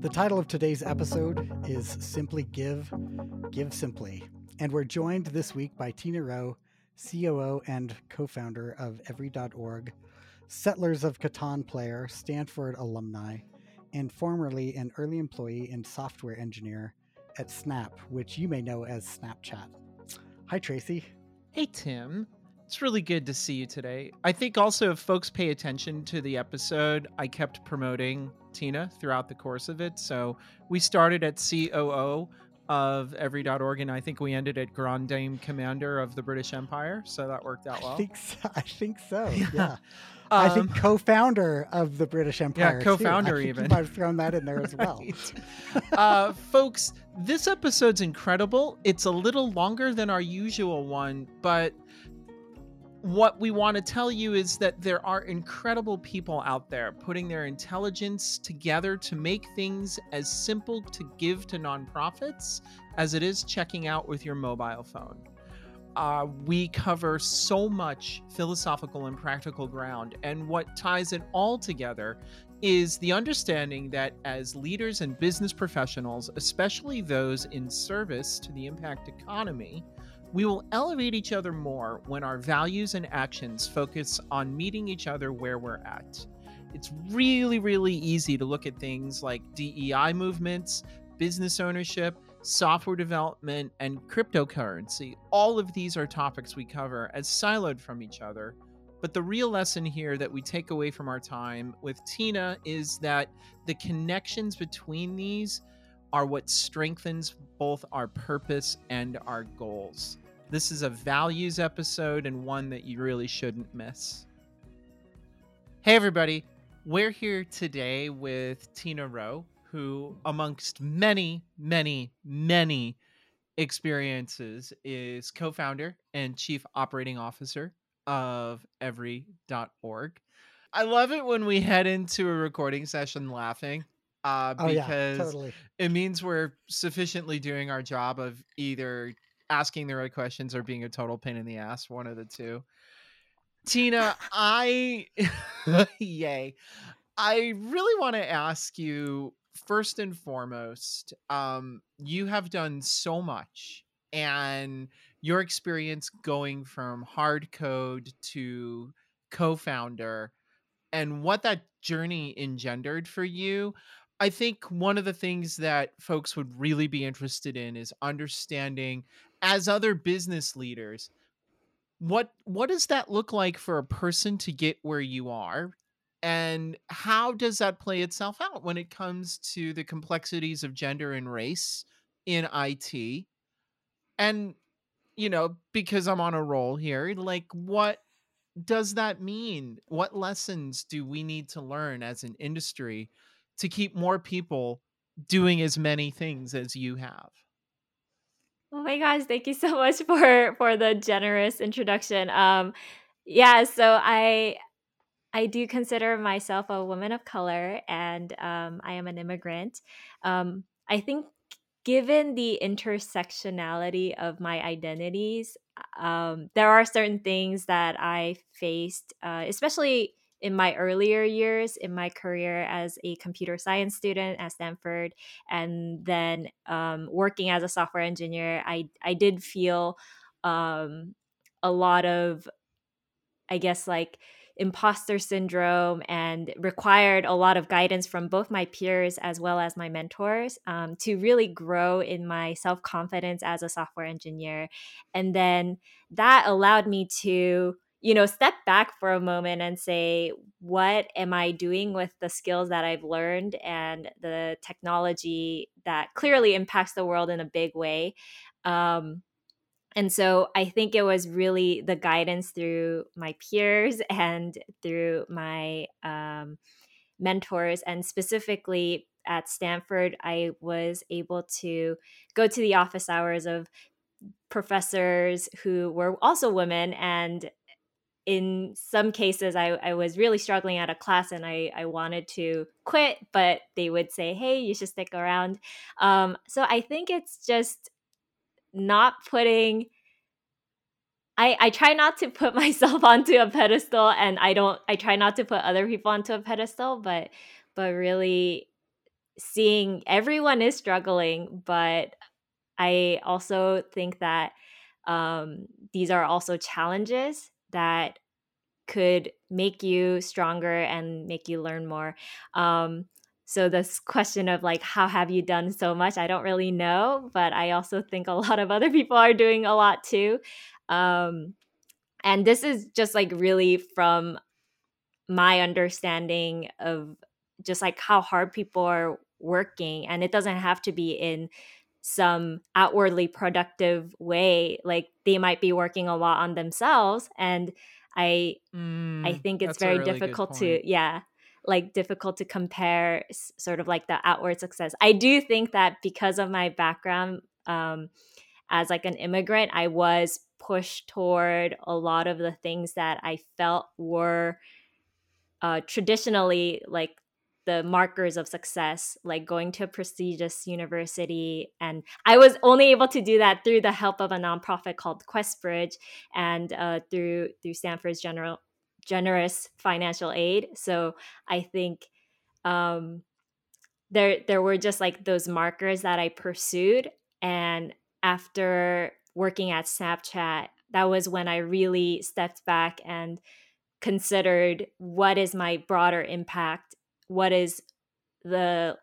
The title of today's episode is Simply Give, Give Simply. And we're joined this week by Tina Roh, COO and co founder of Every.org, Settlers of Catan player, Stanford alumni, and formerly an early employee and software engineer at Snap, which you may know as Snapchat. Hi, Tracy. Hey, Tim. It's really good to see you today. I think also if folks pay attention to the episode, I kept promoting Tina throughout the course of it. So we started at COO of every.org and I think we ended at Grand Dame Commander of the British Empire. So that worked out well. I think so. I think so. Yeah. I think um, co-founder of the British Empire. Yeah, co-founder even. I've thrown that in there as well. uh, folks, this episode's incredible. It's a little longer than our usual one, but what we want to tell you is that there are incredible people out there putting their intelligence together to make things as simple to give to nonprofits as it is checking out with your mobile phone. Uh, we cover so much philosophical and practical ground, and what ties it all together is the understanding that as leaders and business professionals, especially those in service to the impact economy, we will elevate each other more when our values and actions focus on meeting each other where we're at. It's really, really easy to look at things like DEI movements, business ownership, software development, and cryptocurrency. All of these are topics we cover as siloed from each other. But the real lesson here that we take away from our time with Tina is that the connections between these are what strengthens both our purpose and our goals. This is a values episode and one that you really shouldn't miss. Hey, everybody. We're here today with Tina Roh, who, amongst many, many, many experiences, is co founder and chief operating officer of every.org. I love it when we head into a recording session laughing uh, because oh, yeah, totally. it means we're sufficiently doing our job of either asking the right questions or being a total pain in the ass, one of the two. Tina, I yay. I really want to ask you first and foremost, um, you have done so much and your experience going from hard code to co-founder and what that journey engendered for you I think one of the things that folks would really be interested in is understanding as other business leaders what what does that look like for a person to get where you are? And how does that play itself out when it comes to the complexities of gender and race in IT and you know because I'm on a roll here like what does that mean? What lessons do we need to learn as an industry to keep more people doing as many things as you have Oh my gosh, thank you so much for for the generous introduction. Um yeah, so I I do consider myself a woman of color and um, I am an immigrant. Um, I think, given the intersectionality of my identities, um, there are certain things that I faced, uh, especially in my earlier years in my career as a computer science student at Stanford, and then um, working as a software engineer, I I did feel um, a lot of, I guess, like imposter syndrome and required a lot of guidance from both my peers as well as my mentors um, to really grow in my self confidence as a software engineer. And then that allowed me to you know step back for a moment and say what am i doing with the skills that i've learned and the technology that clearly impacts the world in a big way? Um, and so i think it was really the guidance through my peers and through my um, mentors and specifically at stanford i was able to go to the office hours of professors who were also women and in some cases I, I was really struggling at a class and I, I wanted to quit but they would say hey you should stick around. Um, so i think it's just not putting I, I try not to put myself onto a pedestal and I don't I try not to put other people onto a pedestal, but but really seeing everyone is struggling, but I also think that um, these are also challenges that could make you stronger and make you learn more. Um, so this question of like how have you done so much i don't really know but i also think a lot of other people are doing a lot too um, and this is just like really from my understanding of just like how hard people are working and it doesn't have to be in some outwardly productive way like they might be working a lot on themselves and i mm, i think it's very really difficult to yeah like difficult to compare sort of like the outward success. I do think that because of my background um, as like an immigrant i was pushed toward a lot of the things that i felt were uh, traditionally like the markers of success, like going to a prestigious university. And I was only able to do that through the help of a nonprofit called QuestBridge and uh, through through Stanford's general generous financial aid. So I think um, there there were just like those markers that I pursued. And after working at Snapchat, that was when I really stepped back and considered what is my broader impact what is the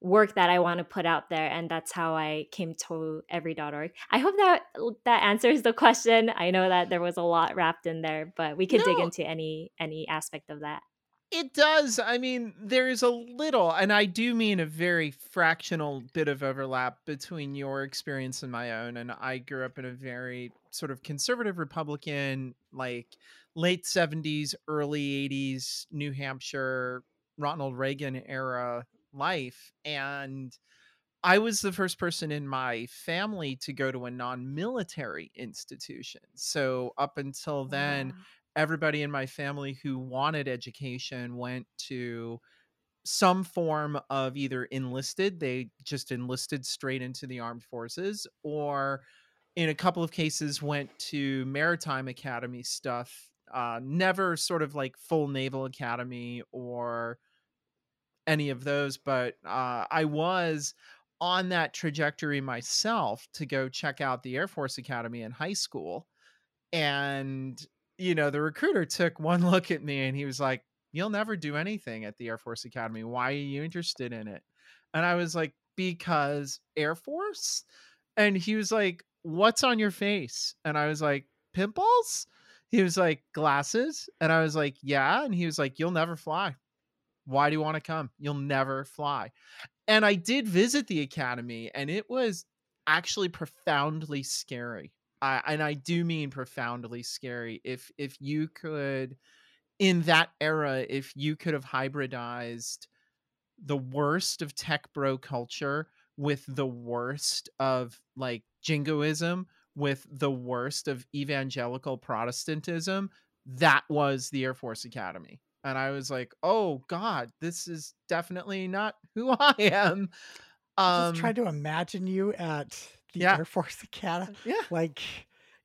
work that I want to put out there and that's how I came to every.org. I hope that that answers the question. I know that there was a lot wrapped in there, but we could no, dig into any any aspect of that. It does. I mean, there's a little and I do mean a very fractional bit of overlap between your experience and my own and I grew up in a very sort of conservative republican like late 70s, early 80s New Hampshire Ronald Reagan era life. And I was the first person in my family to go to a non military institution. So up until then, wow. everybody in my family who wanted education went to some form of either enlisted, they just enlisted straight into the armed forces, or in a couple of cases went to maritime academy stuff uh, never sort of like full naval academy or any of those, but uh, I was on that trajectory myself to go check out the Air Force Academy in high school. And, you know, the recruiter took one look at me and he was like, You'll never do anything at the Air Force Academy. Why are you interested in it? And I was like, Because Air Force? And he was like, What's on your face? And I was like, Pimples? He was like, Glasses? And I was like, Yeah. And he was like, You'll never fly. Why do you want to come? You'll never fly. And I did visit the academy, and it was actually profoundly scary. I, and I do mean profoundly scary. If if you could, in that era, if you could have hybridized the worst of tech bro culture with the worst of like jingoism with the worst of evangelical protestantism that was the air force academy and I was like, "Oh God, this is definitely not who I am." Um, just trying to imagine you at the yeah. Air Force Academy. Yeah, like,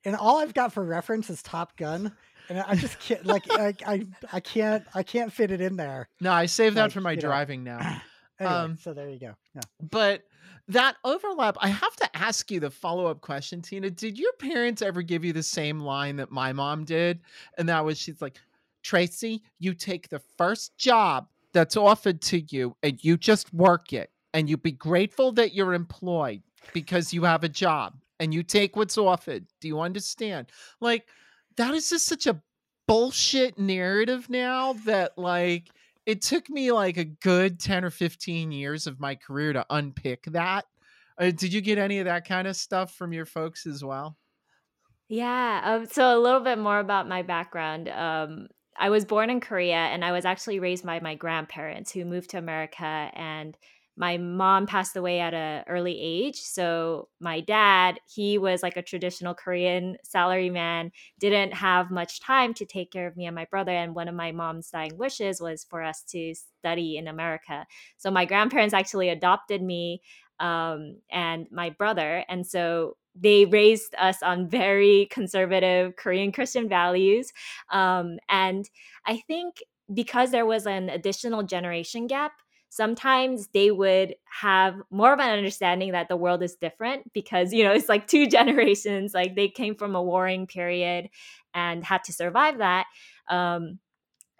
and all I've got for reference is Top Gun, and I just can't like I, I I can't I can't fit it in there. No, I saved like, that for my driving know. now. anyway, um, so there you go. Yeah, but that overlap, I have to ask you the follow up question, Tina. Did your parents ever give you the same line that my mom did? And that was, she's like, Tracy, you take the first job that's offered to you and you just work it and you be grateful that you're employed because you have a job and you take what's offered. Do you understand? Like, that is just such a bullshit narrative now that, like, it took me like a good 10 or 15 years of my career to unpick that. Uh, did you get any of that kind of stuff from your folks as well? Yeah. Um, so a little bit more about my background. Um, I was born in Korea and I was actually raised by my grandparents who moved to America and my mom passed away at an early age. So my dad, he was like a traditional Korean salaryman, didn't have much time to take care of me and my brother. And one of my mom's dying wishes was for us to study in America. So my grandparents actually adopted me um, and my brother. And so they raised us on very conservative Korean Christian values. Um, and I think because there was an additional generation gap, sometimes they would have more of an understanding that the world is different because, you know, it's like two generations, like they came from a warring period and had to survive that. Um,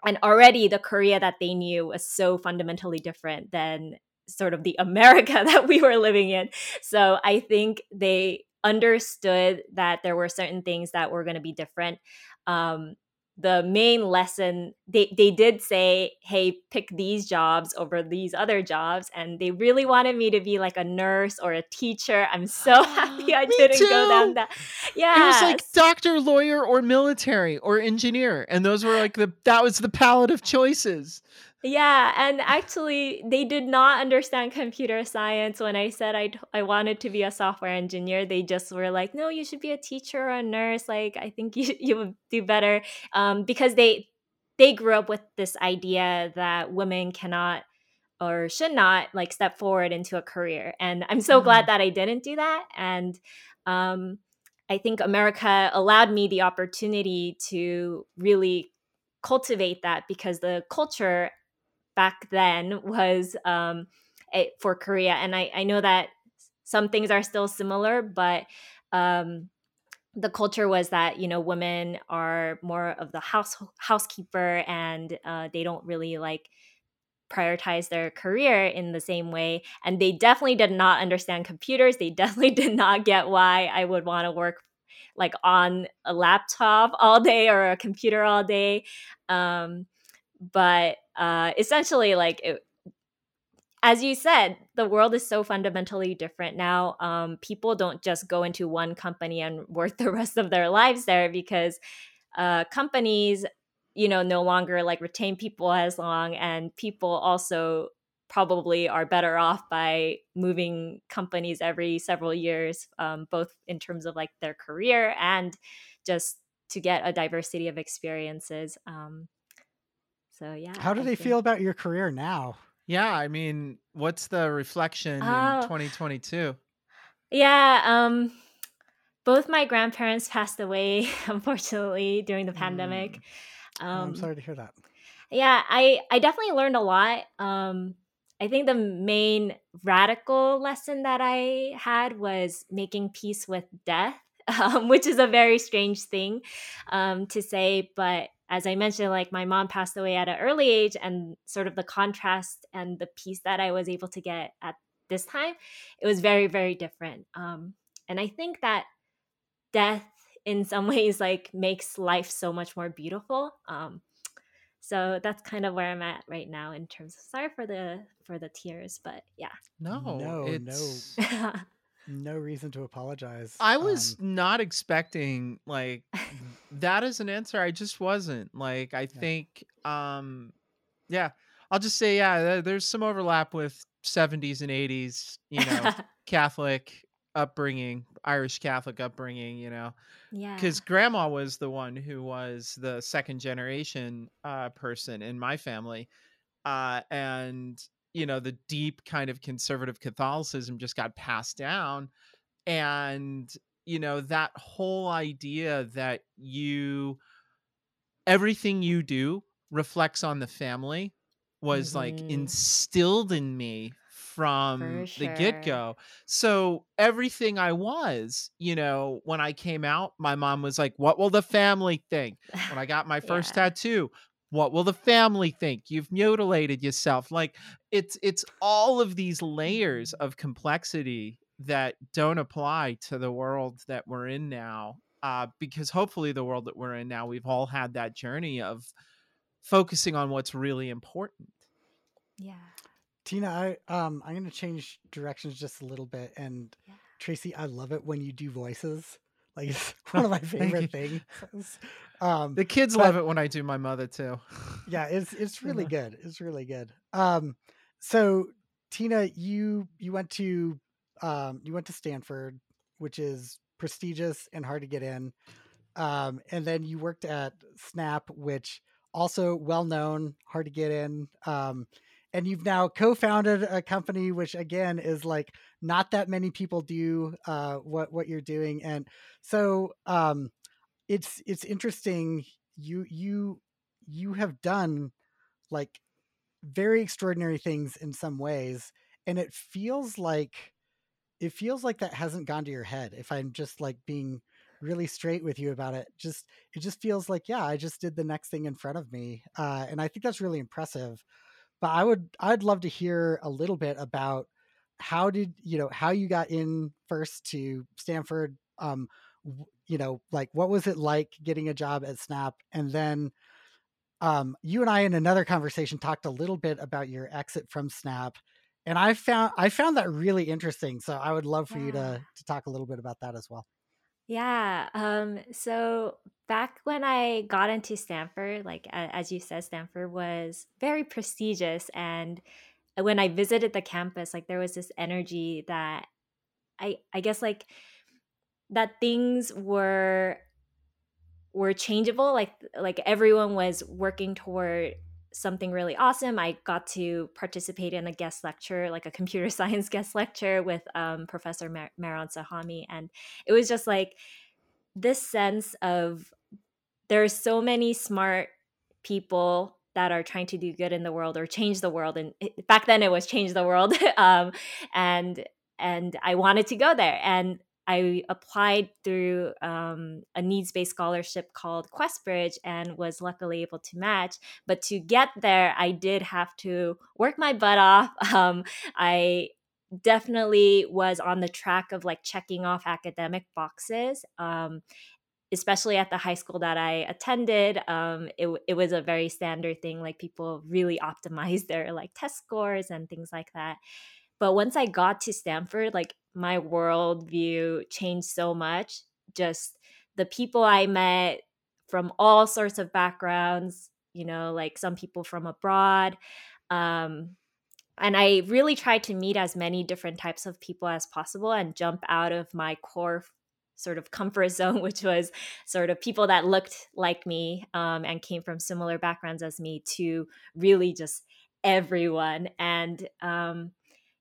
and already the Korea that they knew was so fundamentally different than sort of the America that we were living in. So I think they understood that there were certain things that were going to be different. Um, the main lesson they, they did say hey pick these jobs over these other jobs and they really wanted me to be like a nurse or a teacher i'm so happy i didn't too. go down that yeah It was like doctor, lawyer, or military or engineer, and those were like the that was the palette of choices. Yeah, and actually, they did not understand computer science when I said I I wanted to be a software engineer. They just were like, "No, you should be a teacher or a nurse. Like, I think you you would do better." Um, because they they grew up with this idea that women cannot or should not like step forward into a career, and I'm so glad that I didn't do that. And um, I think America allowed me the opportunity to really cultivate that because the culture back then was um, a, for Korea. And I, I know that some things are still similar, but um, the culture was that you know women are more of the house housekeeper and uh, they don't really like prioritize their career in the same way and they definitely did not understand computers they definitely did not get why i would want to work like on a laptop all day or a computer all day um, but uh, essentially like it, as you said the world is so fundamentally different now um, people don't just go into one company and work the rest of their lives there because uh, companies you know no longer like retain people as long and people also probably are better off by moving companies every several years um, both in terms of like their career and just to get a diversity of experiences um, so yeah. How do I they think- feel about your career now? Yeah, I mean, what's the reflection Oh. in 2022? Yeah, um both my grandparents passed away unfortunately during the Mm. pandemic. Oh, Um I'm sorry to hear that. yeah, I I definitely learned a lot. Um I think the main radical lesson that I had was making peace with death, um, which is a very strange thing um, to say. But as I mentioned, like my mom passed away at an early age, and sort of the contrast and the peace that I was able to get at this time, it was very, very different. Um, and I think that death, in some ways, like makes life so much more beautiful. Um, so that's kind of where I'm at right now in terms of sorry for the for the tears, but yeah. No, No, no. it's No reason to apologize. I was Um, not expecting like that as an answer. I just wasn't. Like I think um yeah, I'll just say yeah, there's some overlap with 70s and 80s, you know, Catholic upbringing, Irish Catholic upbringing, you know. yeah. because grandma was the one who was the second generation uh, person in my family uh, and you know the deep kind of conservative catholicism just got passed down and you know that whole idea that you everything you do reflects on the family was like Mhm. instilled in me from For the get-go so everything i was you know when i came out my mom was like what will the family think when i got my first Yeah. tattoo what will the family think you've mutilated yourself like it's it's all of these layers Mm-hmm. of complexity that don't apply to the world that we're in now uh, because hopefully the world that we're in now we've all had that journey of focusing on what's really important yeah. Tina, I um I'm gonna change directions just a little bit. And Yeah. Tracy, I love it when you do voices. Like it's one of my favorite things. Um the kids But- love it when i do my mother too yeah, it's it's really good. It's really good. Um so Tina, you you went to um you went to Stanford, which is prestigious and hard to get in. Um and then you worked at Snap, which also well known, hard to get in. Um and you've now co-founded a company which again is like not that many people do uh, what what you're doing, and so um, it's it's interesting. You you you have done like very extraordinary things in some ways, and it feels like it feels like that hasn't gone to your head. If I'm just like being really straight with you about it, just it just feels like yeah, I just did the next thing in front of me, uh, and I think that's really impressive. But I would I'd love to hear a little bit about how did you know how you got in first to Stanford. Um, you know, like what was it like getting a job at Snap, and then um, you and I in another conversation talked a little bit about your exit from Snap, and I found I found that really interesting. So I would love for yeah. you to to talk a little bit about that as well. Yeah. Um, so back when I got into Stanford, like as you said, Stanford was very prestigious, and when I visited the campus, like there was this energy that I I guess like that things were were changeable like like everyone was working toward something really awesome. I got to participate in a guest lecture like a computer science guest lecture with um, professor Mar- Mehran Sahami and it was just like this sense of there's so many smart people that are trying to do good in the world or change the world and back then it was change the world um, and and i wanted to go there and I applied through um, a needs based scholarship called QuestBridge and was luckily able to match. But to get there, I did have to work my butt off. Um, I definitely was on the track of like checking off academic boxes. Um, especially at the high school that I attended, um, it, it was a very standard thing. Like people really optimize their like test scores and things like that. But once I got to Stanford, like my worldview changed so much. Just the people I met from all sorts of backgrounds, you know, like some people from abroad. Um, and I really tried to meet as many different types of people as possible and jump out of my core sort of comfort zone, which was sort of people that looked like me um, and came from similar backgrounds as me, to really just everyone. And um,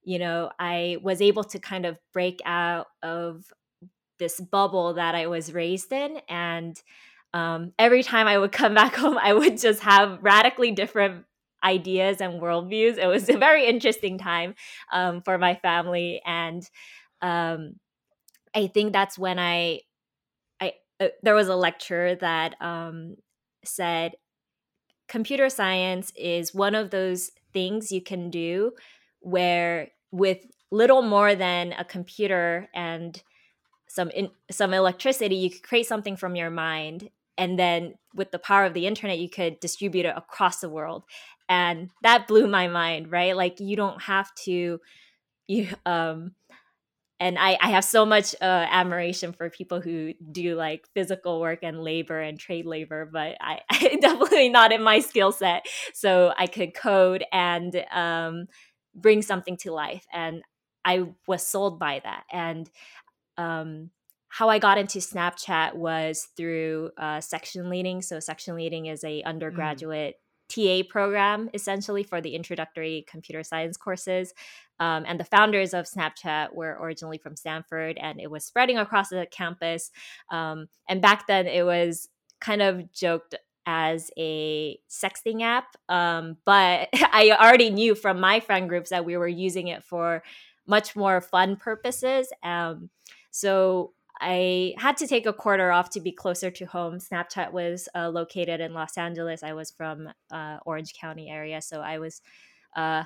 you know, I was able to kind of break out of this bubble that I was raised in. And um, every time I would come back home, I would just have radically different ideas and worldviews. It was a very interesting time um, for my family. And um, I think that's when I, I uh, there was a lecture that um, said computer science is one of those things you can do where with little more than a computer and some in, some electricity you could create something from your mind and then with the power of the internet you could distribute it across the world. And that blew my mind right? Like you don't have to you um and I, I have so much uh, admiration for people who do like physical work and labor and trade labor, but I, I definitely not in my skill set. So I could code and um, bring something to life and i was sold by that and um, how i got into snapchat was through uh, section leading so section leading is a mm. undergraduate mm. ta program essentially for the introductory computer science courses um, and the founders of snapchat were originally from stanford and it was spreading across the campus um, and back then it was kind of joked as a sexting app. Um, but I already knew from my friend groups that we were using it for much more fun purposes. Um, so I had to take a quarter off to be closer to home. Snapchat was uh, located in Los Angeles. I was from uh, Orange County area, so I was uh,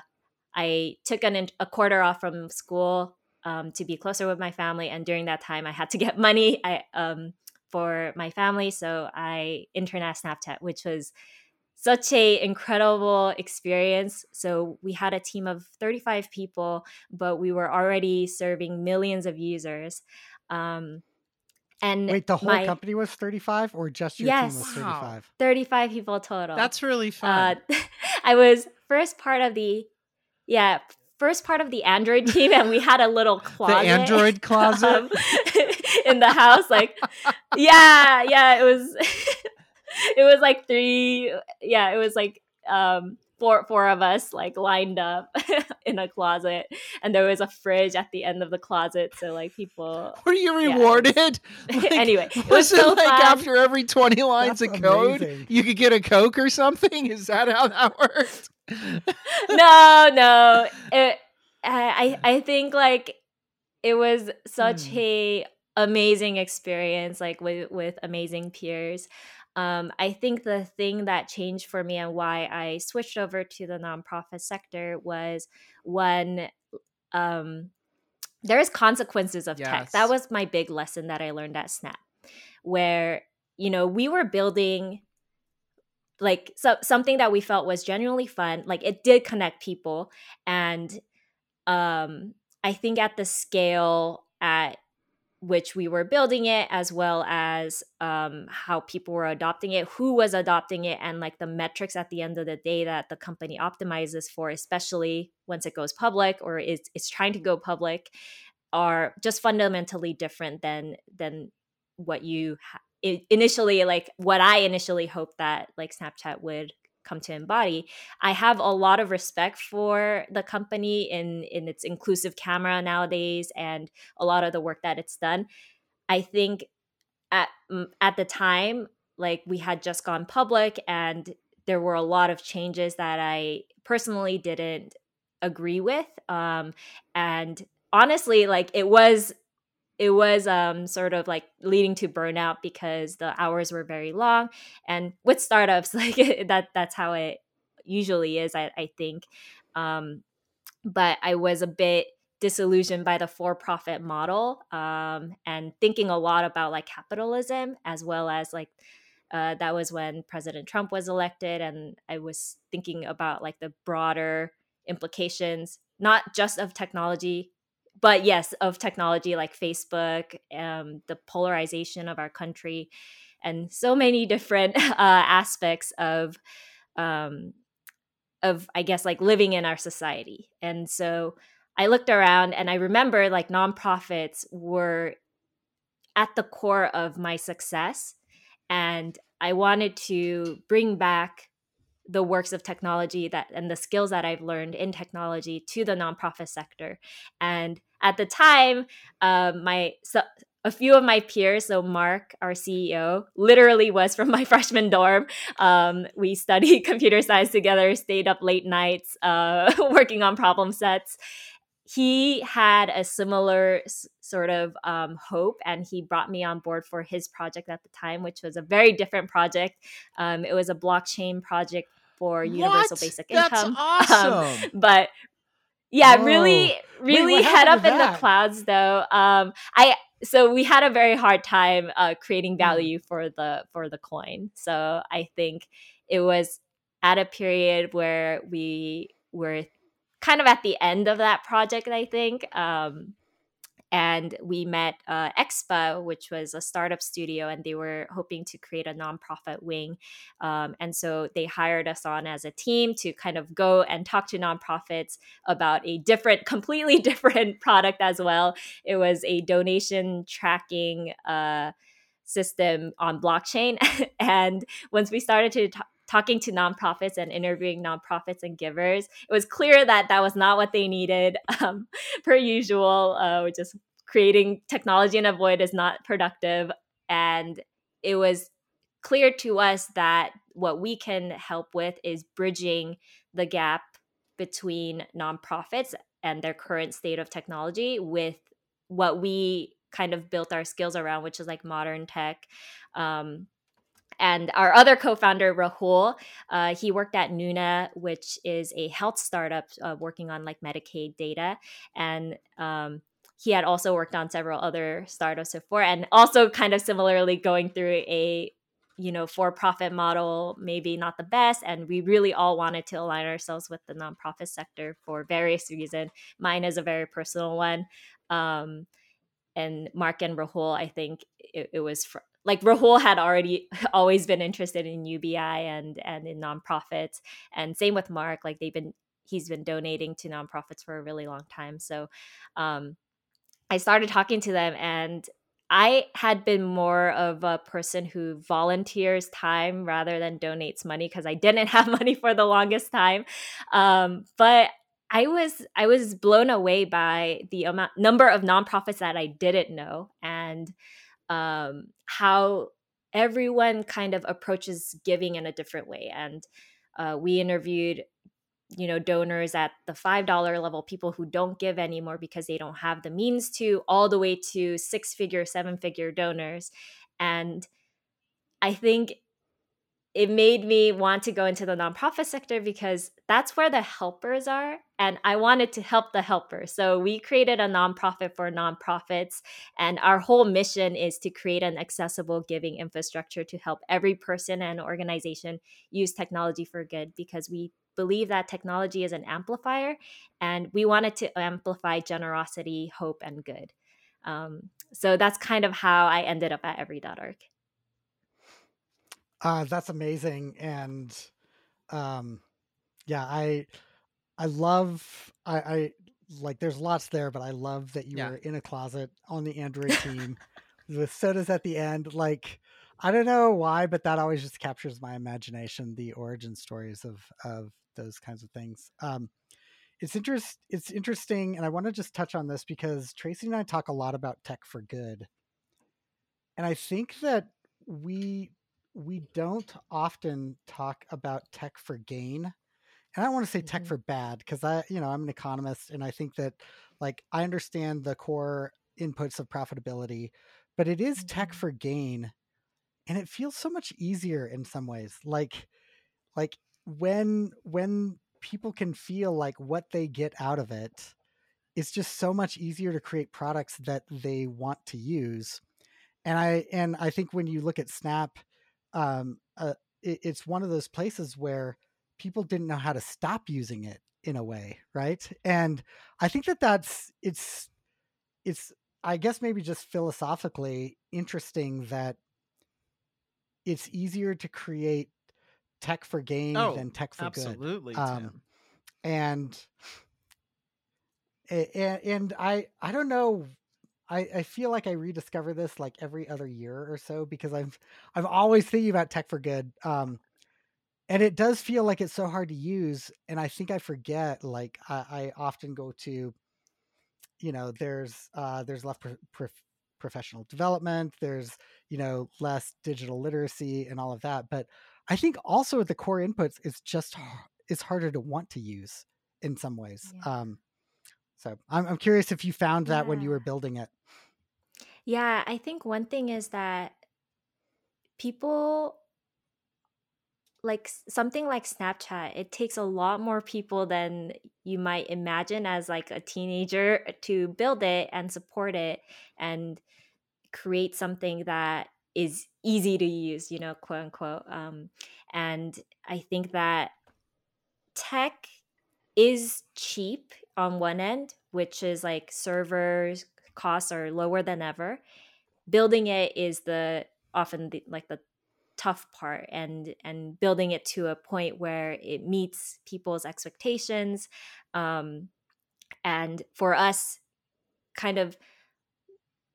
I took an, a quarter off from school um, to be closer with my family, and during that time, I had to get money. I um, for my family. So I interned at Snapchat, which was such a incredible experience. So we had a team of 35 people, but we were already serving millions of users. Um, and wait, the whole my, company was 35 or just your yes, team was 35? Wow. 35 people total. That's really fun. Uh, I was first part of the, yeah, first part of the Android team, and we had a little closet. the Android closet? Um, in the house. Like, yeah, yeah, it was. it was like three. Yeah, it was like um, four four of us like lined up in a closet, and there was a fridge at the end of the closet, so like people. Were you rewarded? Yeah, like, anyway, it was, was it so like fun. after every twenty lines That's of code, amazing. you could get a coke or something? Is that how that worked? no, no. It, I I think like it was such mm. a amazing experience like with with amazing peers um, I think the thing that changed for me and why I switched over to the nonprofit sector was when um, there's consequences of yes. tech. That was my big lesson that I learned at Snap, where you know we were building like so, something that we felt was genuinely fun. Like it did connect people, and um, I think at the scale at which we were building it as well as um, how people were adopting it who was adopting it and like the metrics at the end of the day that the company optimizes for especially once it goes public or is, is trying to go public are just fundamentally different than than what you ha- initially like what i initially hoped that like snapchat would come to embody. I have a lot of respect for the company in in its inclusive camera nowadays and a lot of the work that it's done. I think at at the time like we had just gone public and there were a lot of changes that i personally didn't agree with um and honestly like it was it was um, sort of like leading to burnout because the hours were very long and with startups like that that's how it usually is i, I think um, but i was a bit disillusioned by the for-profit model um, and thinking a lot about like capitalism as well as like uh, that was when president trump was elected and i was thinking about like the broader implications not just of technology but yes, of technology like Facebook, um, the polarization of our country, and so many different uh, aspects of, um, of I guess like living in our society. And so I looked around and I remember like nonprofits were at the core of my success, and I wanted to bring back the works of technology that and the skills that I've learned in technology to the nonprofit sector. And at the time, um, my so, a few of my peers, so Mark, our CEO, literally was from my freshman dorm. Um, we studied computer science together, stayed up late nights, uh, working on problem sets. He had a similar s- sort of um, hope, and he brought me on board for his project at the time, which was a very different project. Um, it was a blockchain project for universal what? basic That's income. Um, but yeah, Whoa. really, really Wait, head up in that? the clouds though. Um, I so we had a very hard time uh, creating Hmm. value mm. for the for the coin. So I think it was at a period where we were kind of at the end of that project. I think. Um, and we met uh, Expa, which was a startup studio, and they were hoping to create a nonprofit wing. Um, and so they hired us on as a team to kind of go and talk to nonprofits about a different, completely different product as well. It was a donation tracking uh, system on blockchain. and once we started to talk, talking to nonprofits and interviewing nonprofits and givers, it was clear that that was not what they needed. Um, per usual, uh, just creating technology in a void is not productive. And it was clear to us that what we can help with is bridging the gap between nonprofits and their current state of technology with what we kind of built our skills around, which is like modern tech. Um, and our other co-founder rahul uh, he worked at nuna which is a health startup uh, working on like medicaid data. And um, he had also worked on several other startups before and also kind of similarly going through a you know for-profit model maybe not the best. And we really all wanted to align ourselves with the nonprofit sector for various reasons mine is a very personal one. Um, and mark and rahul i think it, it was fr- like Rahul had already always been interested in UBI and and in nonprofits, and same with Mark. Like they've been he's been donating to nonprofits for a really long time. So um, I started talking to them, and I had been more of a person who volunteers time rather than donates money because I didn't have money for the longest time. Um, but I was I was blown away by the amount number of nonprofits that I didn't know and um, how everyone kind of approaches giving in a different way. And uh, we interviewed you know donors at the five dollar level people who don't give anymore because they don't have the means to all the way to six figure seven figure donors and i think it made me want to go into the nonprofit sector because that's where the helpers are and i wanted to help the helpers. So we created a nonprofit for nonprofits and our whole mission is to create an accessible giving infrastructure to help every person and organization use technology for good because we believe that technology is an amplifier and we wanted to amplify generosity hope and good. Um, so that's kind of how i ended up at every.org uh, that's amazing and um, yeah i i love I, I like there's lots there but i love that you yeah. were in a closet on the android team with sodas at the end like I don't know why, but that always just captures my imagination. The origin stories of of those kinds of things. Um, it's interest. It's interesting, and I want to just touch on this because Tracy and I talk a lot about tech for good, and I think that we we don't often talk about tech for gain. And I don't want to say tech mm-hmm. for bad because I, you know, I'm an economist, and I think that like I understand the core inputs of profitability, but it is tech mm-hmm. for gain and it feels so much easier in some ways like like when when people can feel like what they get out of it it's just so much easier to create products that they want to use and i and i think when you look at snap um uh, it, it's one of those places where people didn't know how to stop using it in a way right and i think that that's it's it's i guess maybe just philosophically interesting that it's easier to create tech for gain oh, than tech for absolutely, good. Absolutely, um, and and and I I don't know. I, I feel like I rediscover this like every other year or so because I've I'm always thinking about tech for good. Um, and it does feel like it's so hard to use, and I think I forget. Like I, I often go to, you know, there's uh, there's less professional development. There's you know less digital literacy and all of that but i think also the core inputs is just is harder to want to use in some ways yeah. um so I'm, I'm curious if you found that yeah. when you were building it yeah i think one thing is that people like something like snapchat it takes a lot more people than you might imagine as like a teenager to build it and support it and create something that is easy to use, you know, quote unquote. Um, and I think that tech is cheap on one end, which is like servers costs are lower than ever. Building it is the often the, like the tough part and and building it to a point where it meets people's expectations um, and for us kind of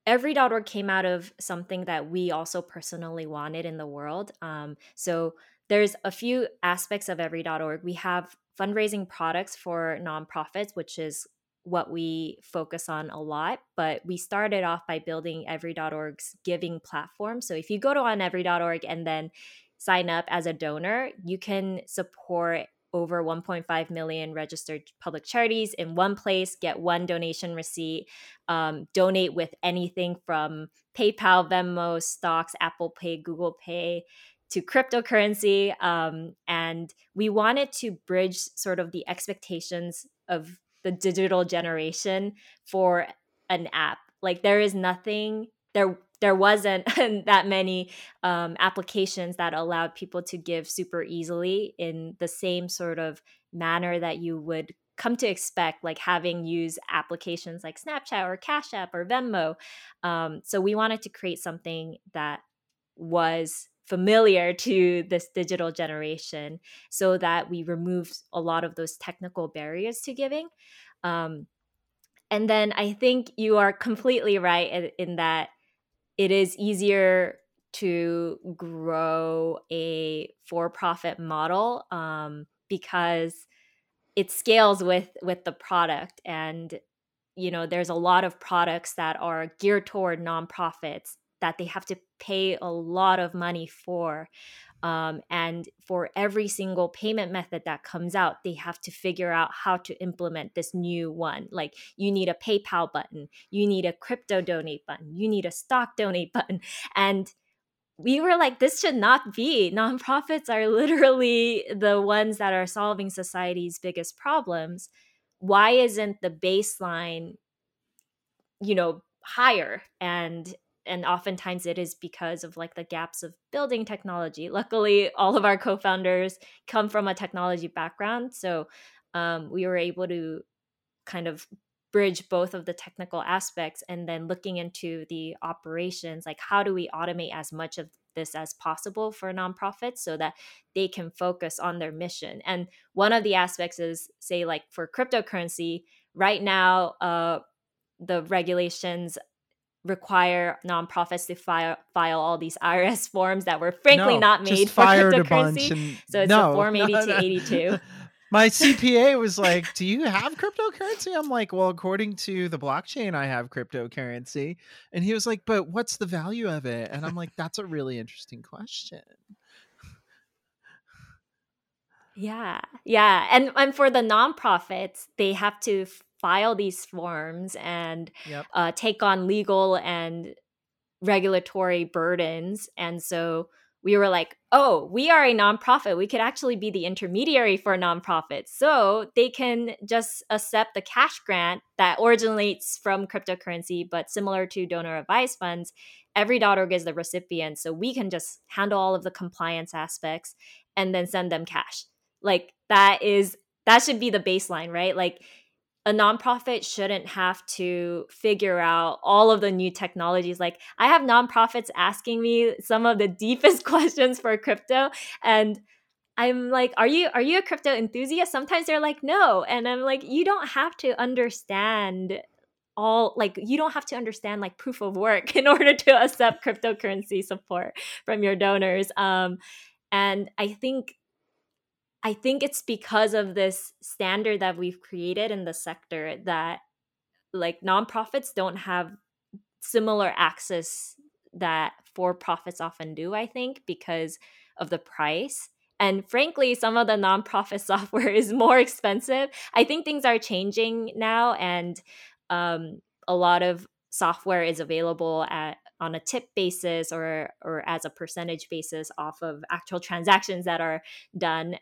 every every.org came out of something that we also personally wanted in the world. Um, so there's a few aspects of every.org. We have fundraising products for nonprofits, which is what we focus on a lot. But we started off by building every.org's giving platform. So if you go to on every.org and then sign up as a donor, you can support over 1.5 million registered public charities in one place, get one donation receipt, um, donate with anything from PayPal, Venmo, stocks, Apple Pay, Google Pay to cryptocurrency. Um, and we wanted to bridge sort of the expectations of the digital generation for an app. Like there is nothing there there wasn't that many um, applications that allowed people to give super easily in the same sort of manner that you would come to expect, like having used applications like Snapchat or Cash App or Venmo. Um, so we wanted to create something that was familiar to this digital generation so that we remove a lot of those technical barriers to giving. Um, and then I think you are completely right in, in that it is easier to grow a for-profit model um, because it scales with with the product and you know there's a lot of products that are geared toward nonprofits that they have to pay a lot of money for um, and for every single payment method that comes out they have to figure out how to implement this new one. Like you need a paypal button you need a crypto donate button you need a stock donate button and we were like this should not be. Nonprofits are literally the ones that are solving society's biggest problems. Why isn't the baseline you know higher? And and oftentimes it is because of like the gaps of building technology. Luckily all of our co-founders come from a technology background so um, we were able to kind of bridge both of the technical aspects and then looking into the operations like how do we automate as much of this as possible for nonprofits so that they can focus on their mission? And one of the aspects is say like for cryptocurrency right now uh, the regulations require nonprofits to file file all these IRS forms that were frankly No, not made for cryptocurrency. and so it's no, a form no, 82 82. My CPA was like, "Do you have cryptocurrency?" I'm like, "Well, according to the blockchain, I have cryptocurrency." And he was like, "But what's the value of it?" And I'm like, "That's a really interesting question." Yeah. Yeah. And and for the nonprofits, they have to file these forms and Yep. uh, take on legal and regulatory burdens. And so we were like, oh, we are a nonprofit. We could actually be the intermediary for nonprofits. So they can just accept the cash grant that originates from cryptocurrency, but similar to donor advised funds, every.org is the recipient. So we can just handle all of the compliance aspects and then send them cash. Like that is, that should be the baseline, right? Like a nonprofit shouldn't have to figure out all of the new technologies. Like I have nonprofits asking me some of the deepest questions for crypto and I'm like, are you are you a crypto enthusiast? Sometimes they're like, no. And I'm like, you don't have to understand all like you don't have to understand like proof of work in order to accept cryptocurrency support from your donors. Um and I think I think it's because of this standard that we've created in the sector that like nonprofits don't have similar access that for profits often do, I think, because of the price. And frankly, some of the nonprofit software is more expensive. I think things are changing now, and um, a lot of software is available at on a tip basis or or as a percentage basis off of actual transactions that are done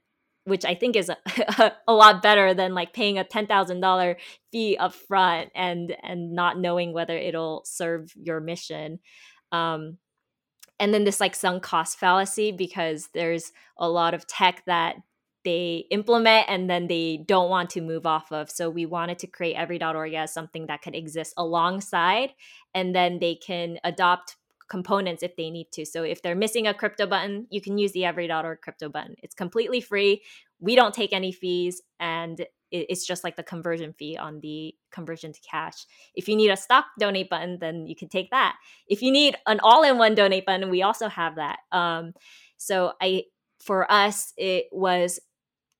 which I think is a, a lot better than like paying a ten thousand dollar fee up front and and not knowing whether it'll serve your mission. Um, and then this like sunk cost fallacy because there's a lot of tech that they implement and then they don't want to move off of. So we wanted to create every.org as something that could exist alongside and then they can adopt components if they need to. So if they're missing a crypto button, you can use the every.org crypto button. It's completely free. We don't take any fees and it's just like the conversion fee on the conversion to cash. If you need a stock donate button, then you can take that. If you need an all-in-one donate button, we also have that. Um, so I, for us, it was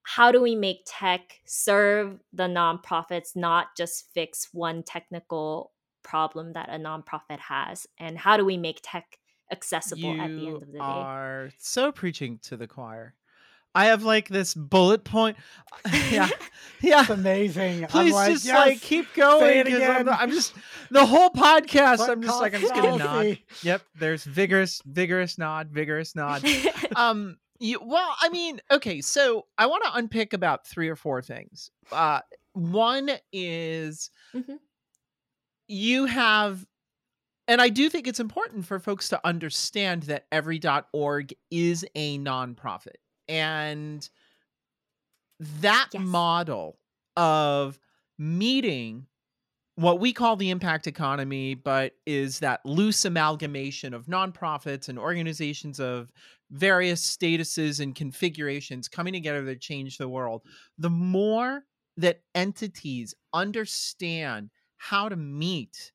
how do we make tech serve the nonprofits, not just fix one technical problem that a nonprofit has, and how do we make tech accessible you at the end of the day? are so preaching to the choir. I have like this bullet point. yeah, yeah. It's amazing. I'm Please like, just yes, like keep going. say I'm, again. I'm just the whole podcast. Fuck I'm just like I'm just gonna nod. Yep. There's vigorous, vigorous nod, vigorous nod. um. You, well, I mean, okay. So I want to unpick about three or four things. Uh, one is Mhm. You have and I do think it's important for folks to understand that every.org is a nonprofit. And that Yes. model of meeting what we call the impact economy, but is that loose amalgamation of nonprofits and organizations of various statuses and configurations coming together to change the world. The more that entities understand how to meet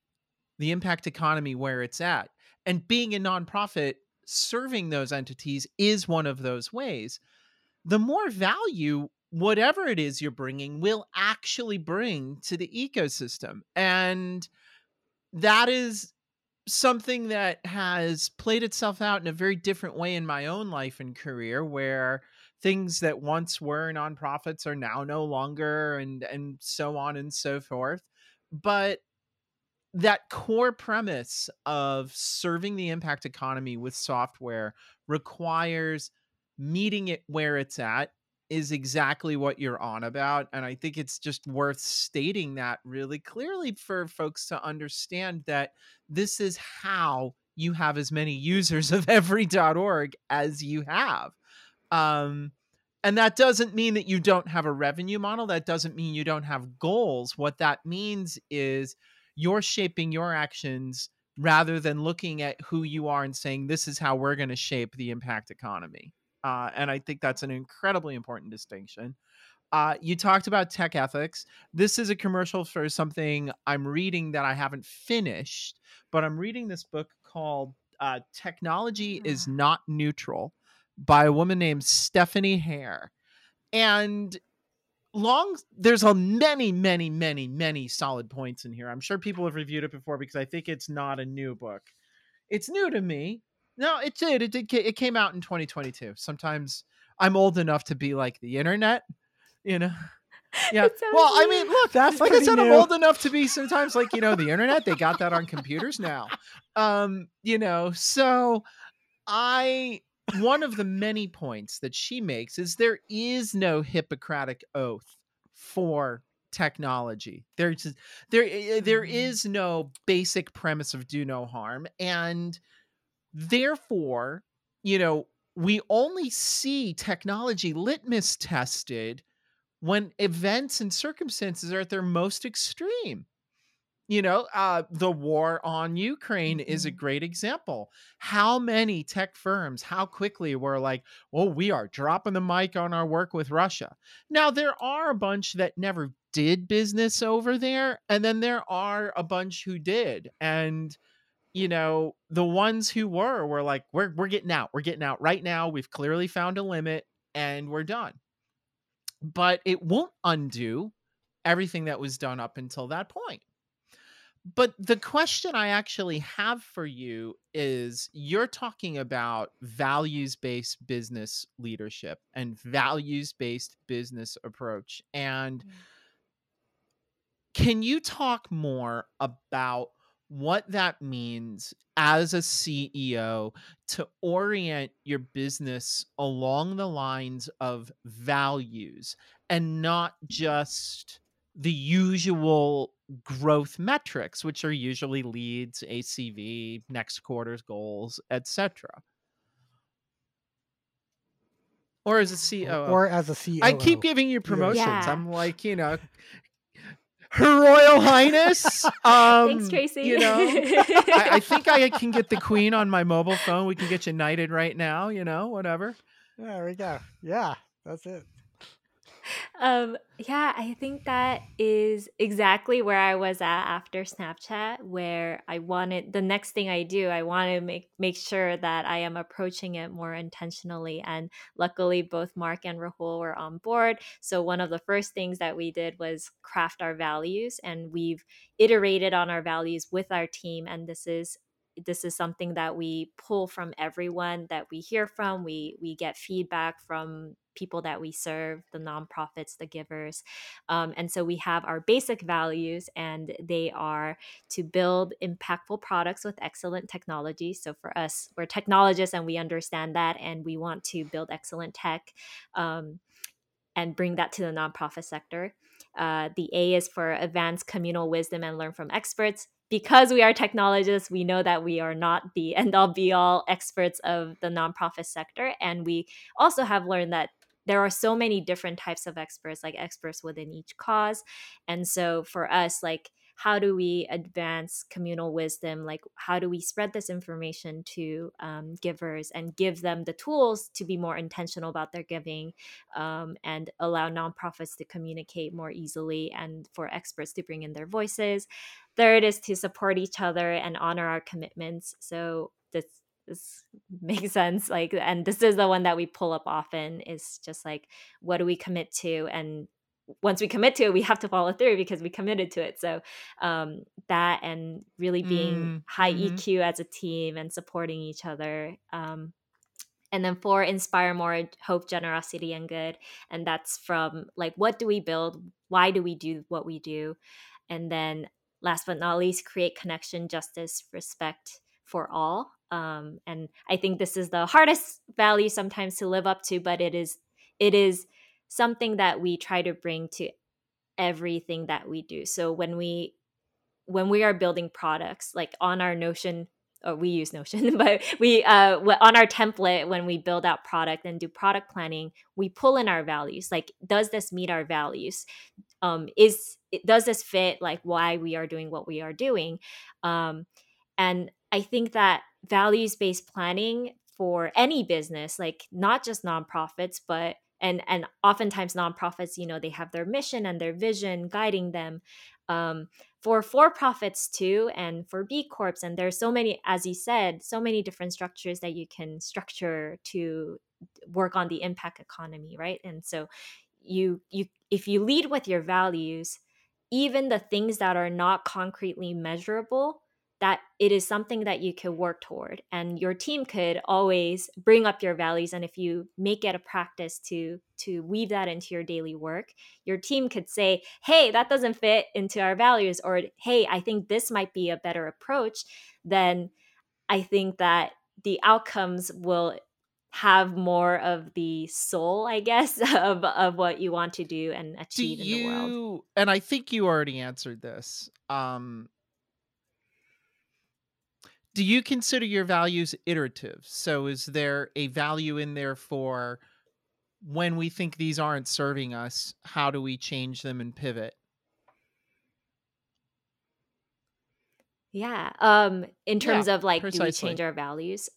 the impact economy where it's at and being a nonprofit serving those entities is one of those ways. The more value whatever it is you're bringing will actually bring to the ecosystem and that is something that has played itself out in a very different way in my own life and career where things that once were nonprofits are now no longer and and so on and so forth but that core premise of serving the impact economy with software requires meeting it where it's at is exactly what you're on about and i think it's just worth stating that really clearly for folks to understand that this is how you have as many users of every.org as you have. Um and that doesn't mean that you don't have a revenue model that doesn't mean you don't have goals what that means is you're shaping your actions rather than looking at who you are and saying this is how we're going to shape the impact economy uh, and I think that's an incredibly important distinction. Uh, you talked about tech ethics. This is a commercial for something I'm reading that I haven't finished, but I'm reading this book called uh, Technology is Ah. Not Neutral by a woman named Stephanie Hare. And long there's a many many many many solid points in here. I'm sure people have reviewed it before because i think it's not a new book. It's new to me. No it did. It did it came out in 2022 sometimes i'm old enough to be like the internet you know? Yeah. Well i mean look That's like i said i'm old enough to be sometimes like you know the internet. They got that on computers now. Um you know so i one of the many points that she makes is there is no hippocratic oath for technology there's there eh, there Mhm. is no basic premise of do no harm and therefore you know we only see technology litmus tested when events and circumstances are at their most extreme you know uh the war on ukraine is a Mhm. great example. How many tech firms how quickly were like oh we are dropping the mic on our work with russia. Now there are a bunch that never did business over there and then there are a bunch who did and you know the ones who were were like we're we're getting out we're getting out right now we've clearly found a limit and we're done. But it won't undo everything that was done up until that point but the question I actually have for you is you're talking about values based business leadership and values based business approach. And Mm. can you talk more about what that means as a CEO to orient your business along the lines of values and not just the usual growth metrics which are usually leads acv next quarter's goals etc or as a coo or as a CEO. i keep giving you promotions Yeah. i'm like you know her royal highness um Thanks, Tracy. you know I, I think i can get the queen on my mobile phone we can get you knighted right now you know whatever There we go. Yeah, that's it. Um yeah i think that is exactly where i was at after snapchat where i wanted the next thing i do i want to make make sure that i am approaching it more intentionally and luckily both mark and rahul were on board. So one of the first things that we did was craft our values and we've iterated on our values with our team and this is this is something that we pull from everyone that we hear from we we get feedback from people that we serve the nonprofits the givers um, and so we have our basic values and they are to build impactful products with excellent technology. So for us we're technologists and we understand that and we want to build excellent tech um, and bring that to the nonprofit sector. Uh, the a is for advanced communal wisdom and learn from experts because we are technologists, we know that we are not the end all be all experts of the nonprofit sector. And we also have learned that there are so many different types of experts, like experts within each cause. And so for us, like, how do we advance communal wisdom? Like, how do we spread this information to um, givers and give them the tools to be more intentional about their giving um, and allow nonprofits to communicate more easily and for experts to bring in their voices? Third is to support each other and honor our commitments. So this this makes sense like and this is the one that we pull up often is just like what do we commit to and once we commit to it we have to follow through because we committed to it. So um, that and really being mm, high mm-hmm. eq as a team and supporting each other um, and then four inspire more hope generosity and good. And that's from like what do we build? Why do we do what we do? And then last but not least create connection justice respect for all. Um, and i think this is the hardest value sometimes to live up to but it is it is something that we try to bring to everything that we do. So when we when we are building products like on our notion or we use notion but we uh on our template when we build out product and do product planning we pull in our values. Like does this meet our values? Um is does this fit like why we are doing what we are doing? Um and i think that values based planning for any business like not just nonprofits but and and oftentimes nonprofits you know they have their mission and their vision guiding them um, for for profits too and for b corps and there's so many as you said so many different structures that you can structure to work on the impact economy right? And so you you if you lead with your values even the things that are not concretely measurable that it is something that you could work toward and your team could always bring up your values and if you make it a practice to to weave that into your daily work your team could say hey that doesn't fit into our values or hey i think this might be a better approach then i think that the outcomes will have more of the soul i guess of of what you want to do and achieve do in the world. and i think you already answered this um do you consider your values iterative? So is there a value in there for when we think these aren't serving us, how do we change them and pivot? Yeah. Um in terms yeah, of like precisely. do we change our values?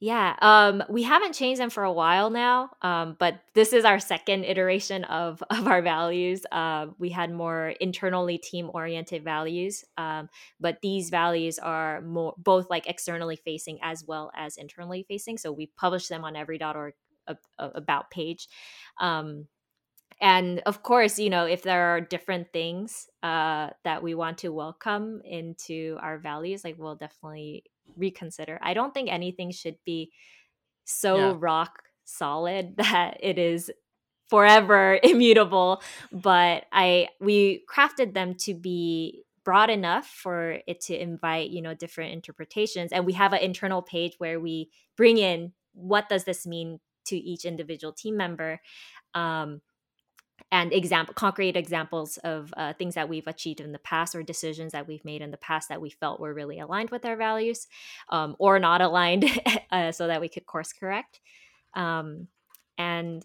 Yeah, um, we haven't changed them for a while now, um, but this is our second iteration of of our values. Uh, we had more internally team oriented values, um, but these values are more both like externally facing as well as internally facing. So we publish them on every.org about page. Um, and of course, you know, if there are different things uh, that we want to welcome into our values, like we'll definitely reconsider. I don't think anything should be so yeah. rock solid that it is forever immutable but i we crafted them to be broad enough for it to invite you know different interpretations and we have an internal page where we bring in what does this mean to each individual team member um, and example concrete examples of uh, things that we've achieved in the past or decisions that we've made in the past that we felt were really aligned with our values um, or not aligned uh, so that we could course correct um, and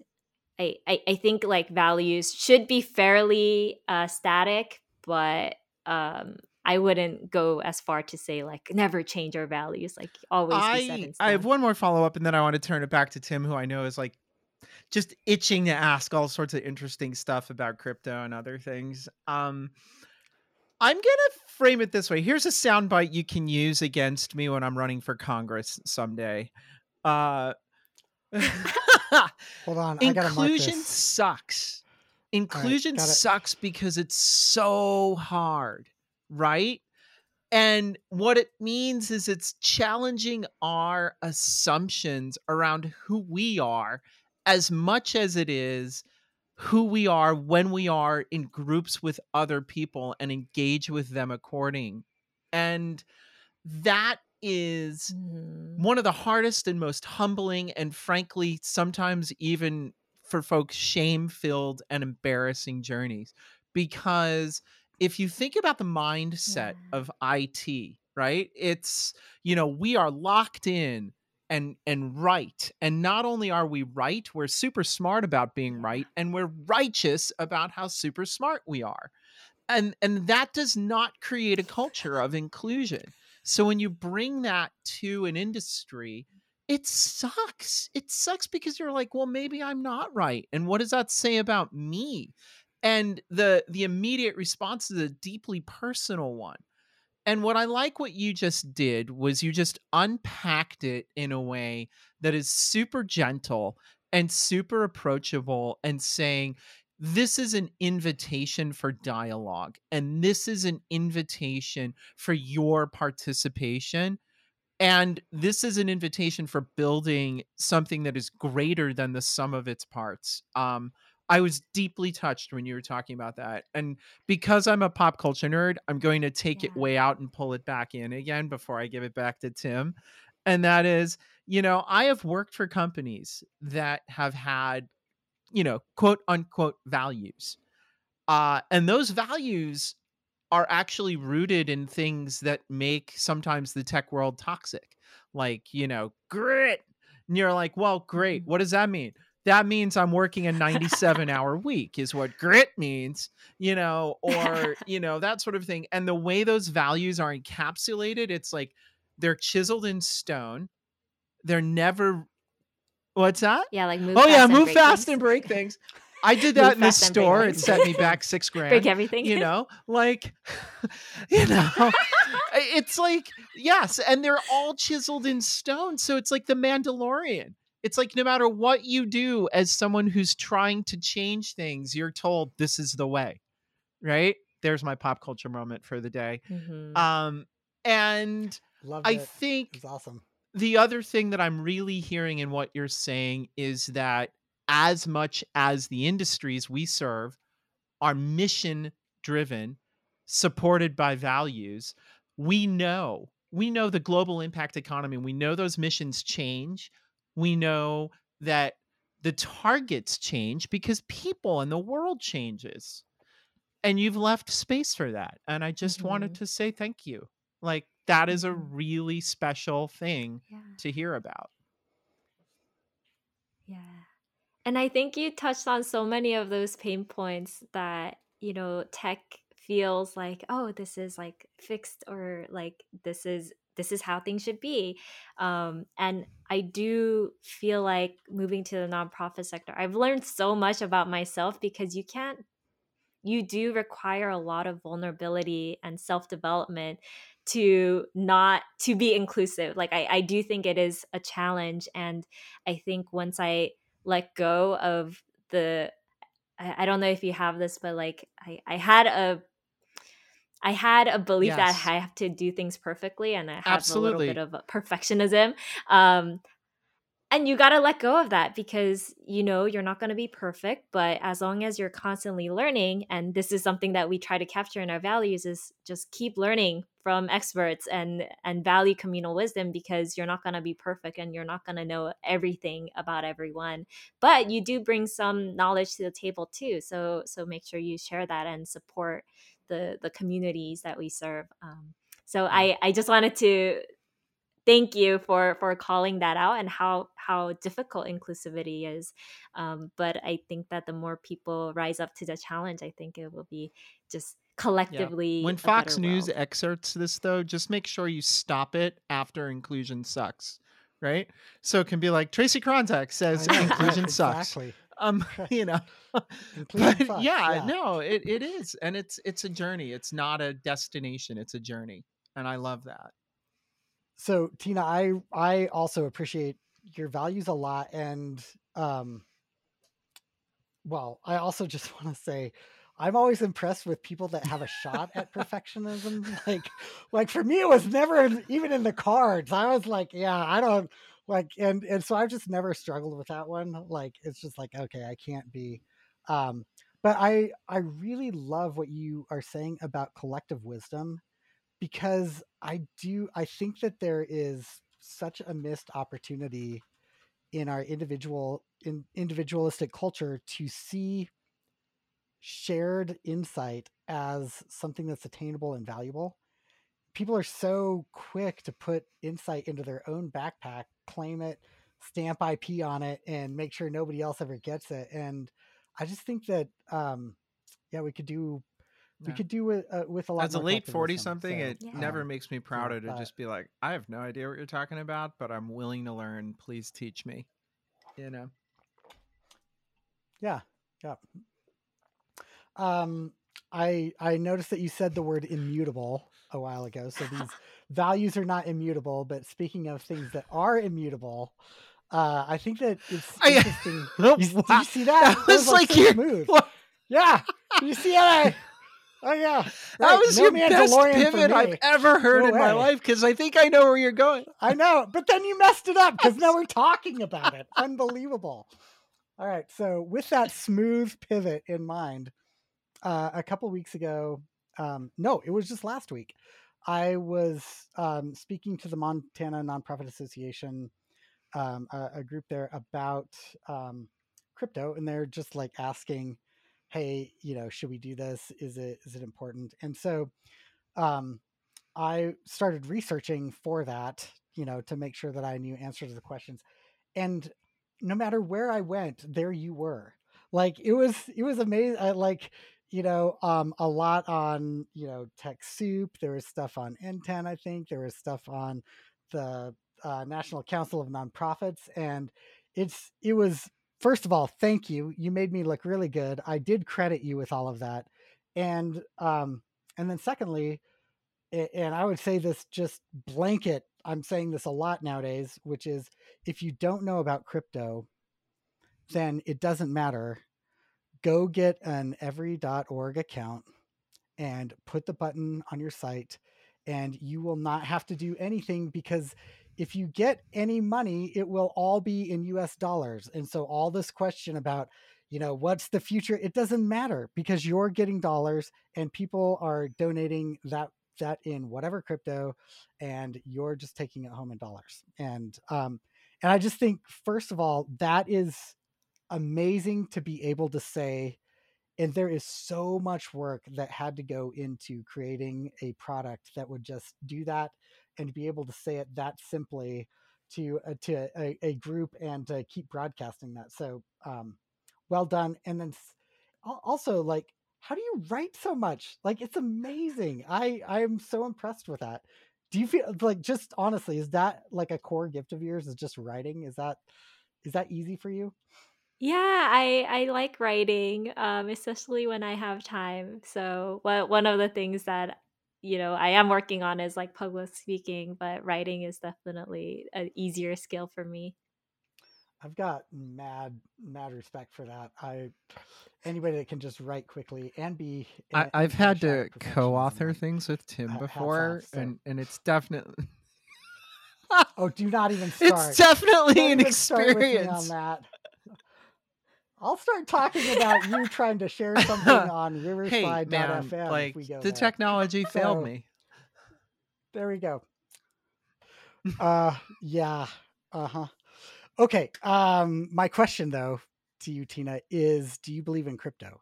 I, I, I think like values should be fairly uh, static but um, I wouldn't go as far to say like never change our values, like always. I I have one more follow up, and then I want to turn it back to Tim, who I know is like just itching to ask all sorts of interesting stuff about crypto and other things. Um, I'm gonna frame it this way. Here's a soundbite you can use against me when I'm running for Congress someday. Uh, Hold on, inclusion sucks. Inclusion right, sucks because it's so hard, right? And what it means is it's challenging our assumptions around who we are as much as it is who we are when we are in groups with other people and engage with them according and that is mm-hmm. one of the hardest and most humbling and frankly sometimes even for folks shame filled and embarrassing journeys because if you think about the mindset yeah. of IT right it's you know we are locked in and and right and not only are we right we're super smart about being right and we're righteous about how super smart we are and and that does not create a culture of inclusion. So when you bring that to an industry it sucks. It sucks because you're like well maybe i'm not right and what does that say about me? And the the immediate response is a deeply personal one And what I like what you just did was you just unpacked it in a way that is super gentle and super approachable and saying, this is an invitation for dialogue and this is an invitation for your participation and this is an invitation for building something that is greater than the sum of its parts. Um i was deeply touched when you were talking about that and because i'm a pop culture nerd i'm going to take it way out and pull it back in again before i give it back to tim and that is you know i have worked for companies that have had you know quote unquote values uh and those values are actually rooted in things that make sometimes the tech world toxic like you know grit and you're like well great Mhm. what does that mean that means i'm working a 97 hour week is what grit means you know or you know that sort of thing. And the way those values are encapsulated it's like they're chiseled in stone. They're never what's that? Yeah, like move oh fast yeah move fast things. and break things. I did that in the store. It set me back six grand break everything. you know? Like you know it's like yes and they're all chiseled in stone. So it's like the mandalorian it's like no matter what you do as someone who's trying to change things you're told this is the way right there's my pop culture moment for the day Mhm. um and Loved i it. think It's awesome. the other thing that I'm really hearing in what you're saying is that as much as the industries we serve are mission driven, supported by values, we know, we know the global impact economy. We know those missions change. We know that the targets change because people and the world changes. And you've left space for that. And I just wanted Mhm. to say thank you. Like, that is a Mhm. really special thing yeah. to hear about. Yeah. And I think you touched on so many of those pain points that, you know, tech feels like, oh, this is like fixed or like this is this is how things should be. Um, and I do feel like moving to the nonprofit sector, I've learned so much about myself because you can't you do require a lot of vulnerability and self-development to not to be inclusive like I, I do think it is a challenge and i think once i let go of the I, I don't know if you have this but like i, I had a I had a belief that I have to do things perfectly and I have a little bit of perfectionism. Um, and you got to let go of that because you know you're not going to be perfect but as long as you're constantly learning and this is something that we try to capture in our values is just keep learning from experts and and value communal wisdom because you're not going to be perfect and you're not going to know everything about everyone but you do bring some knowledge to the table too so so make sure you share that and support the the communities that we serve um, so i i just wanted to thank you for for calling that out and how how difficult inclusivity is um, but i think that the more people rise up to the challenge i think it will be just collectively When Fox News world. excerpts this, though, just make sure you stop it after inclusion sucks, right? So it can be like Tracy Kronzak says know, inclusion right, sucks. Exactly. Um, you know, but yeah, yeah. no, it, it is, and it's it's a journey. It's not a destination. It's a journey, and I love that. so tina i i also appreciate your values a lot and um well i also just want to say i'm always impressed with people that have a shot at perfectionism like like for me it was never even in the cards i was like yeah i don't like and and so i've just never struggled with that one like it's just like okay i can't be um but i i really love what you are saying about collective wisdom because I do I think that there is such a missed opportunity in our individual in individualistic culture to see shared insight as something that's attainable and valuable. People are so quick to put insight into their own backpack, claim it, stamp IP on it, and make sure nobody else ever gets it. And I just think that um yeah, we could do we could do it uh, with a lot of As a late forty something, So, it Yeah. never um, makes me prouder to but- just be like, I have no idea what you're talking about, but I'm willing to learn. Please teach me. You know? Yeah, yeah. Um, I I noticed that you said the word immutable. A while ago. So these values are not immutable. But speaking of things that are immutable, uh, I think that it's I- interesting. You, did you see that? That was like so your- smooth. What? Yeah. Did you see how I? Oh yeah. That was no your best pivot I've ever heard No in my life because I think I know where you're going. I know, but then you messed it up because now we're talking about it. Unbelievable. All right, so with that smooth pivot in mind, uh, a couple weeks ago, um, no, it was just last week. I was um, speaking to the Montana Nonprofit Association, um, a, a group there about um, crypto, and they're just like asking, "Hey, you know, should we do this? Is it is it important?" And so, um, I started researching for that, you know, to make sure that I knew answers to the questions. And no matter where I went, there you were. Like it was, it was amazing. I like, you know, um, a lot on, you know, TechSoup. There was stuff on NTEN, I think. There was stuff on the uh, National Council of Nonprofits, and it's, it was. First of all, thank you. You made me look really good. I did credit you with all of that, and um, and then secondly, and I would say this just blanket. I'm saying this a lot nowadays, which is if you don't know about crypto, then it doesn't matter. Go get an every.org account and put the button on your site, and you will not have to do anything because if you get any money, it will all be in US dollars. And so, all this question about, you know, what's the future, it doesn't matter because you're getting dollars and people are donating that that in whatever crypto and you're just taking it home in dollars and um and i just think first of all that is amazing to be able to say and there is so much work that had to go into creating a product that would just do that and be able to say it that simply to uh, to a, a group and to keep broadcasting that. So um well done. And then also like how do you write so much? Like it's amazing. I i'm so impressed with that. Do you feel like just honestly is that like a core gift of yours is just writing? Is that is that easy for you Yeah, I I like writing, um, especially when I have time. So, what one of the things that you know I am working on is like public speaking, but writing is definitely an easier skill for me. i've got mad mad respect for that i anybody that can just write quickly and be I, and- I've and have a had to co-author like, things with Tim ha- hats off, before, so- and and it's definitely oh do not even start it's definitely Don't an even start with me experience. on that I'll start talking about you trying to share something on Hey man, if like we go the there. technology failed So- me. There we go. uh yeah. Uh-huh. Okay. Um my question though to you Tina is do you believe in crypto?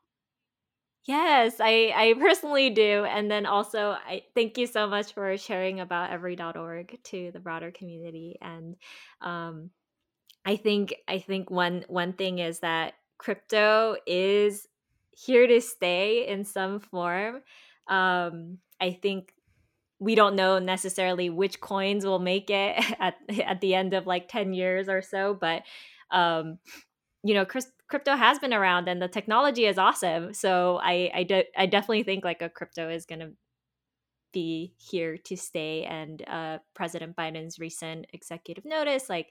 Yes, I I personally do, and then also I thank you so much for sharing about every.org to the broader community, and um, I think I think one one thing is that crypto is here to stay in some form. Um, I think we don't know necessarily which coins will make it at at the end of like 10 years or so, but um, you know, Chris, crypto has been around and the technology is awesome. So I I, de- I definitely think like a crypto is going to be here to stay and uh, President Biden's recent executive notice like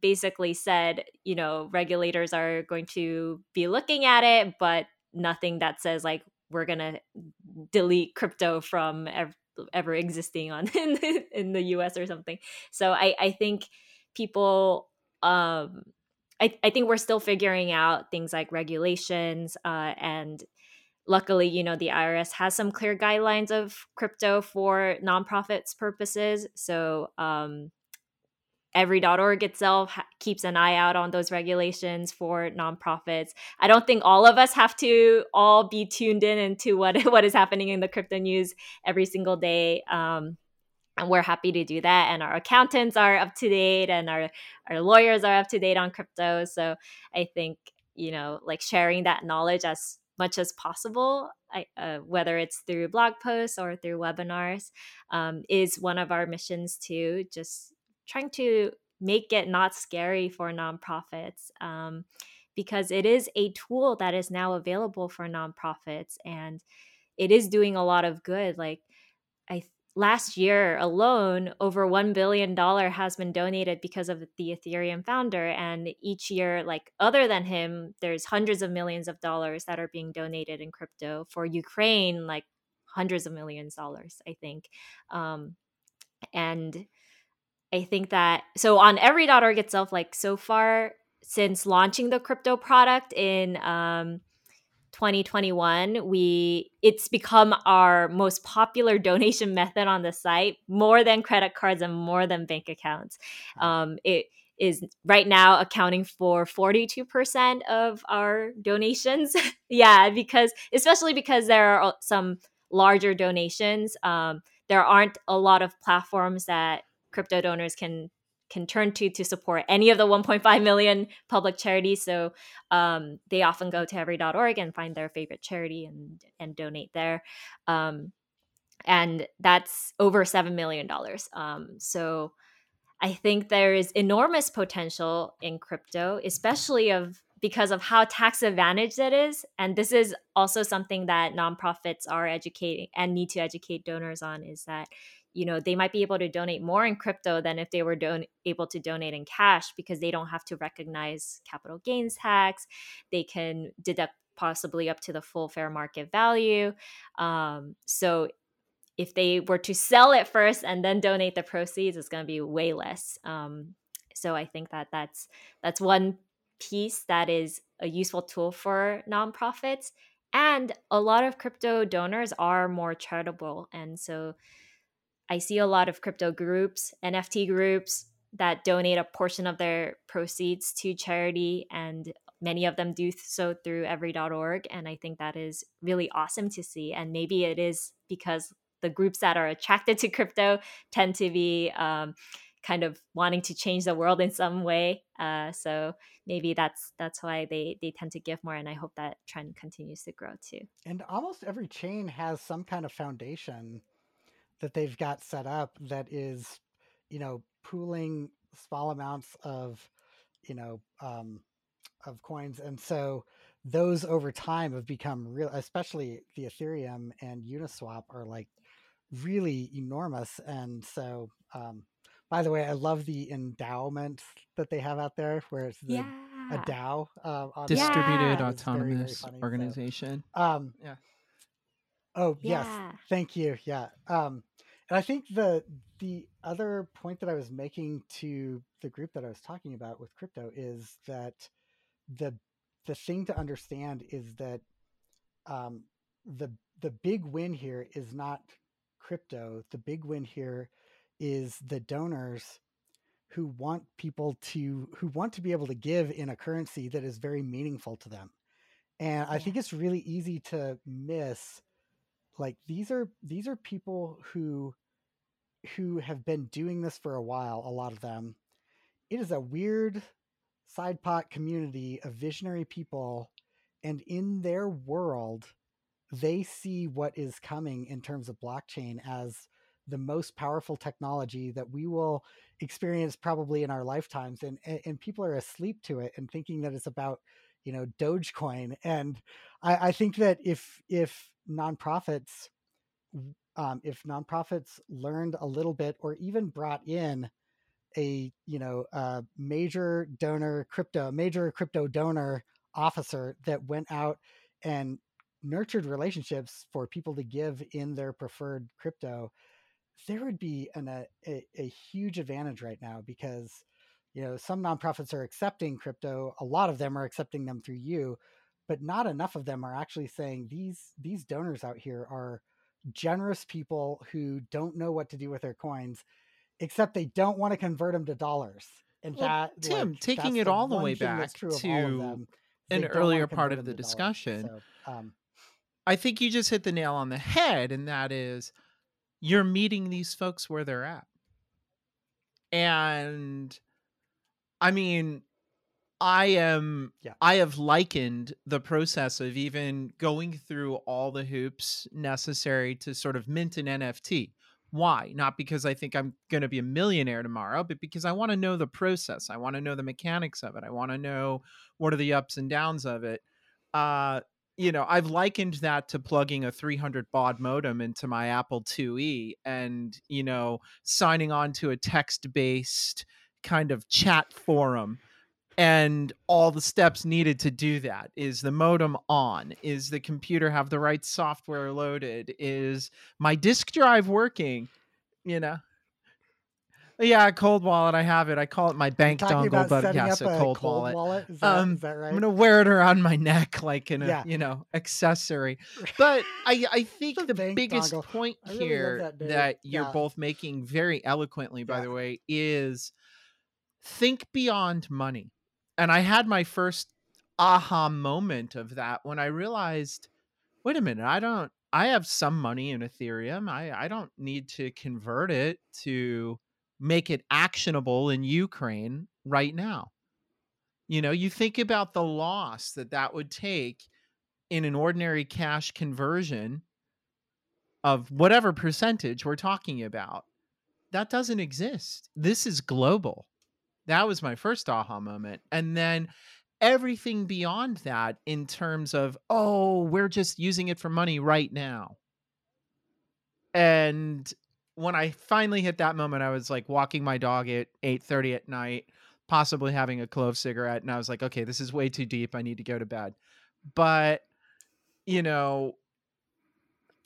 basically said, you know, regulators are going to be looking at it, but nothing that says like we're going to delete crypto from ev- ever existing on in the, in the US or something. So I I think people um I, I think we're still figuring out things like regulations uh, and luckily you know the irs has some clear guidelines of crypto for nonprofits purposes so um, every.org itself keeps an eye out on those regulations for nonprofits. I don't think all of us have to all be tuned in into what what is happening in the crypto news every single day um, and we're happy to do that and our accountants are up to date and our our lawyers are up to date on crypto. So i think you know like sharing that knowledge as much as possible I, uh, whether it's through blog posts or through webinars um, is one of our missions too just trying to make it not scary for nonprofits um, because it is a tool that is now available for nonprofits and it is doing a lot of good like I last year alone, over $1 billion has been donated because of the Ethereum founder. And each year, like other than him, there's hundreds of millions of dollars that are being donated in crypto for Ukraine, like hundreds of millions of dollars, I think. Um, and I think that so on every.org itself, like so far since launching the crypto product in um, 2021 we it's become our most popular donation method on the site more than credit cards and more than bank accounts. Um, it is right now accounting for 42% of our donations. Yeah because especially because there are some larger donations. Um, there aren't a lot of platforms that crypto donors can can turn to to support any of the 1.5 million public charities. So um, they often go to every.org and find their favorite charity and and donate there. Um, and that's over seven million dollars. Um, so I think there is enormous potential in crypto, especially of because of how tax advantaged it is. And this is also something that nonprofits are educating and need to educate donors on is that you know they might be able to donate more in crypto than if they were don- able to donate in cash because they don't have to recognize capital gains tax. They can deduct possibly up to the full fair market value. Um, so if they were to sell it first and then donate the proceeds it's going to be way less. Um, so i think that that's that's one piece that is a useful tool for nonprofits. And a lot of crypto donors are more charitable and so I see a lot of crypto groups, NFT groups that donate a portion of their proceeds to charity and many of them do so through every.org and I think that is really awesome to see and maybe it is because the groups that are attracted to crypto tend to be um, kind of wanting to change the world in some way. Uh, so maybe that's that's why they they tend to give more, and I hope that trend continues to grow too. And almost every chain has some kind of foundation that they've got set up that is, you know, pooling small amounts of, you know, um, of coins, and so those over time have become real. Especially the Ethereum and Uniswap are like really enormous, and so. Um, by the way, I love the endowment that they have out there, where it's the, yeah. a DAO, uh, distributed yeah. autonomous very, very organization. So, um, yeah. Oh yeah. yes, thank you. Yeah. Um, and I think the the other point that I was making to the group that I was talking about with crypto is that the the thing to understand is that um, the the big win here is not crypto. The big win here is the donors who want people to who want to be able to give in a currency that is very meaningful to them. And I think it's really easy to miss like these are these are people who who have been doing this for a while a lot of them. It is a weird side pot community of visionary people and in their world they see what is coming in terms of blockchain as the most powerful technology that we will experience probably in our lifetimes and and people are asleep to it and thinking that it's about you know dogecoin. And i, I think that if if nonprofits um, if nonprofits learned a little bit or even brought in a you know a major donor crypto major crypto donor officer that went out and nurtured relationships for people to give in their preferred crypto there would be an, a, a, a huge advantage right now because you know some nonprofits are accepting crypto a lot of them are accepting them through you but not enough of them are actually saying these these donors out here are generous people who don't know what to do with their coins, except they don't want to convert them to dollars. And well, that, Tim, like, taking it all the way back to them, an earlier part of the discussion, so, um, I think you just hit the nail on the head, and that is you're meeting these folks where they're at. And I mean, I am yeah. I have likened the process of even going through all the hoops necessary to sort of mint an NFT. Why? Not because I think I'm going to be a millionaire tomorrow, but because I want to know the process. I want to know the mechanics of it. I want to know what are the ups and downs of it. Uh, you know, I've likened that to plugging a 300 baud modem into my Apple IIe and, you know, signing on to a text based kind of chat forum. And all the steps needed to do that is the modem on? Is the computer have the right software loaded? Is my disk drive working? You know, yeah, cold wallet. I have it. I call it my bank dongle, but yes, up a cold, wallet. Is that, Um, is that right? I'm gonna wear it around my neck like in a Yeah. you know accessory. But I I think The the biggest dongle. point really here that that you're both making very eloquently, by Yeah. the way, is think beyond money. And I had my first aha moment of that when I realized, wait a minute, I don't I have some money in Ethereum. I, I don't need to convert it to make it actionable in Ukraine right now. You know, you think about the loss that that would take in an ordinary cash conversion of whatever percentage we're talking about. That doesn't exist. This is global. That was my first aha moment. And then everything beyond that in terms of, oh, we're just using it for money right now. And when I finally hit that moment, I was like walking my dog at 8:30 at night, possibly having a clove cigarette, and I was like, okay, this is way too deep. I need to go to bed. But you know,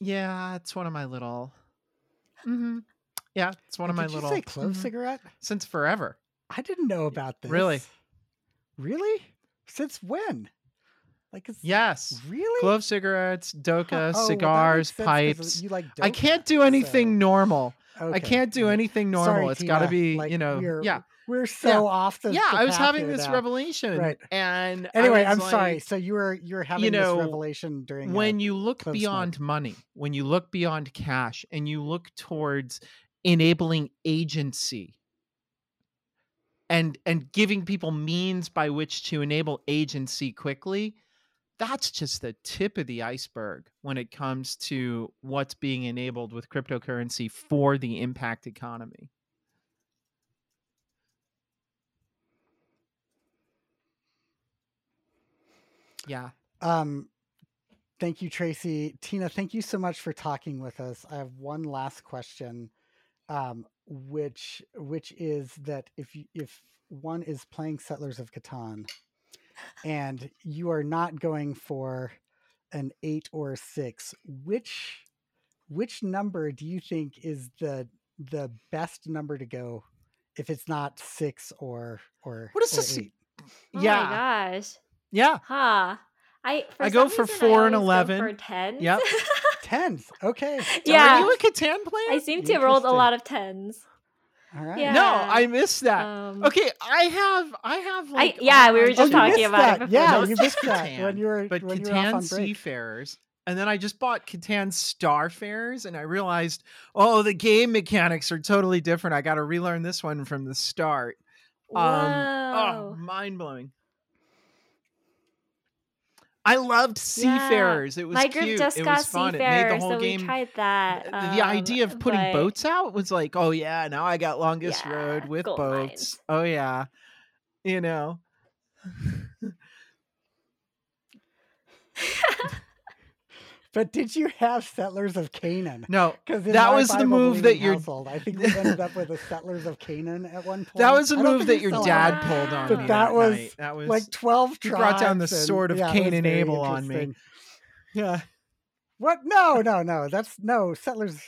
yeah, it's one of my little. hmm Yeah, it's one of my little. say clove Mhm. cigarette? since forever. I didn't know about this. Really? Really? Since when? Like, it's Yes, really clove cigarettes, doka, Oh, cigars, 'cause pipes. You like I can't do anything so- normal. I can't do anything normal. Sorry, it's got to be, like, you know, we're, yeah, We're so off the yeah. I was having this now. revelation, Right. and Anyway, I'm sorry. So you were you're having you know, this revelation during when you look beyond Smoke. money, when you look beyond cash, and you look towards enabling agency and and giving people means by which to enable agency quickly, that's just the tip of the iceberg when it comes to what's being enabled with cryptocurrency for the impact economy. Yeah. Um, thank you, Tracy. Tina, thank you so much for talking with us. I have one last question, um, which which is that if you, if one is playing Settlers of Catan, and you are not going for an eight or a six, which which number do you think is the the best number to go if it's not six or or What is or this- eight? Oh yeah. my gosh. Yeah. Huh. I for I go for reason, I four and always go 11. For tens. Yep. Tens. Okay. yeah. Are you a Catan player? I seem to have rolled a lot of tens. All right. Yeah. No, I missed that. Um, okay, I have I have like yeah, we were just Oh, talking missed about it before Yeah, you missed that Catan, when you were but when you were off Catan on. Seafarers. And then I just bought Catan Starfarers and I realized, oh, the game mechanics are totally different. I got to relearn this one from the start. Um, oh, Whoa. mind blowing. I loved Yeah. Seafarers. It was My group cute. just it got was fun. Seafarer, it made the whole so game. we tried that. the, the um, idea of putting but- boats out was like, oh yeah, now I got longest road with boats. mines. Oh yeah, you know. But did you have Settlers of Canaan? No, Because that was the move that your household, I think we ended up with a Settlers of Canaan at one point. that was a move that your dad pulled on But me. that was, night. that was like twelve he brought down the and- sword of yeah, Cain and Abel on me. yeah. What? No, no, no. That's no Settlers.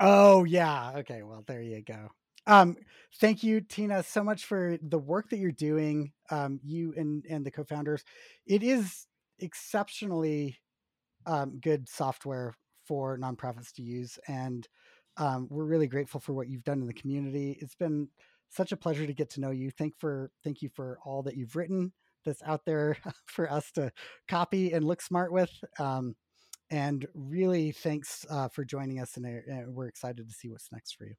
Oh yeah. Okay. Well, there you go. Um, thank you, Tina, so much for the work that you're doing. Um, you and and the co-founders. It is exceptionally um, good software for nonprofits to use, and um, we're really grateful for what you've done in the community. It's been such a pleasure to get to know you. Thank for thank you for all that you've written that's out there for us to copy and look smart with. Um, and really, thanks uh, for joining us, and uh, we're excited to see what's next for you.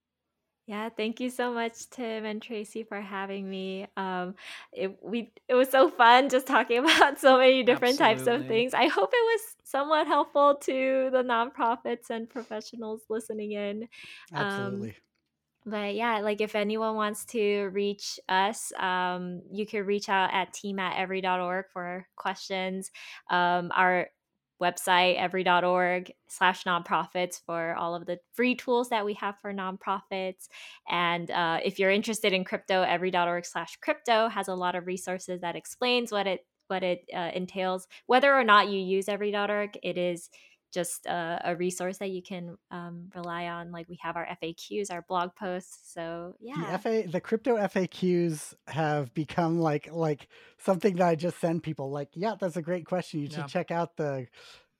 Yeah, thank you so much, Tim and Tracy, for having me. Um, it we it was so fun just talking about so many different types of things. I hope it was somewhat helpful to the nonprofits and professionals listening in. Um, Absolutely. but yeah, like if anyone wants to reach us, um, you can reach out at team at every.org for questions. Um, our website every.org slash nonprofits for all of the free tools that we have for nonprofits. And uh, if you're interested in crypto every.org slash crypto has a lot of resources that explains what it what it uh, entails. Whether or not you use every.org it is just a, a resource that you can um, rely on. Like we have our FAQs, our blog posts. So yeah, the FA, the crypto FAQs have become like like something that I just send people. Like, yeah, that's a great question. You should yeah. check out the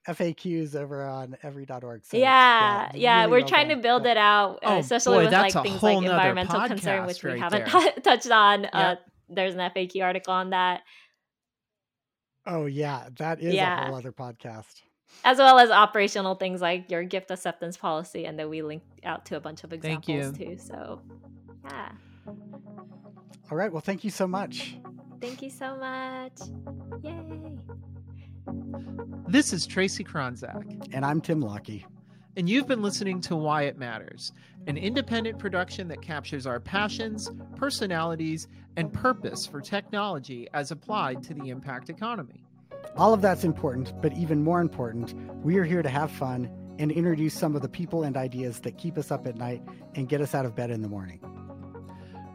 FAQs over on every.org. So, yeah, yeah, yeah really we're well trying done. to build it out, oh, especially boy, with like things like environmental concern, which right we haven't t- touched on. Yeah. Uh, there's an FAQ article on that. Oh yeah, that is yeah. a whole other podcast as well as operational things like your gift acceptance policy, and then we link out to a bunch of examples too. So, yeah. All right. Well, thank you so much. Thank you so much. Yay. This is Tracy Kronzak. And I'm Tim Lockie. And you've been listening to Why It Matters, an independent production that captures our passions, personalities, and purpose for technology as applied to the impact economy. All of that's important, but even more important, we are here to have fun and introduce some of the people and ideas that keep us up at night and get us out of bed in the morning.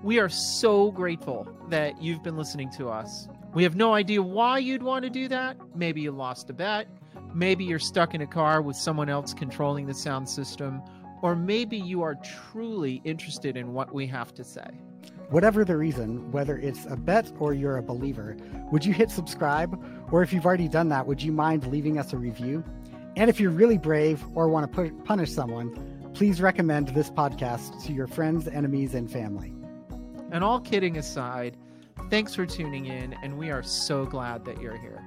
We are so grateful that you've been listening to us. We have no idea why you'd want to do that. Maybe you lost a bet. Maybe you're stuck in a car with someone else controlling the sound system. Or maybe you are truly interested in what we have to say. Whatever the reason, whether it's a bet or you're a believer, would you hit subscribe? Or if you've already done that, would you mind leaving us a review? And if you're really brave or want to punish someone, please recommend this podcast to your friends, enemies, and family. And all kidding aside, thanks for tuning in, and we are so glad that you're here.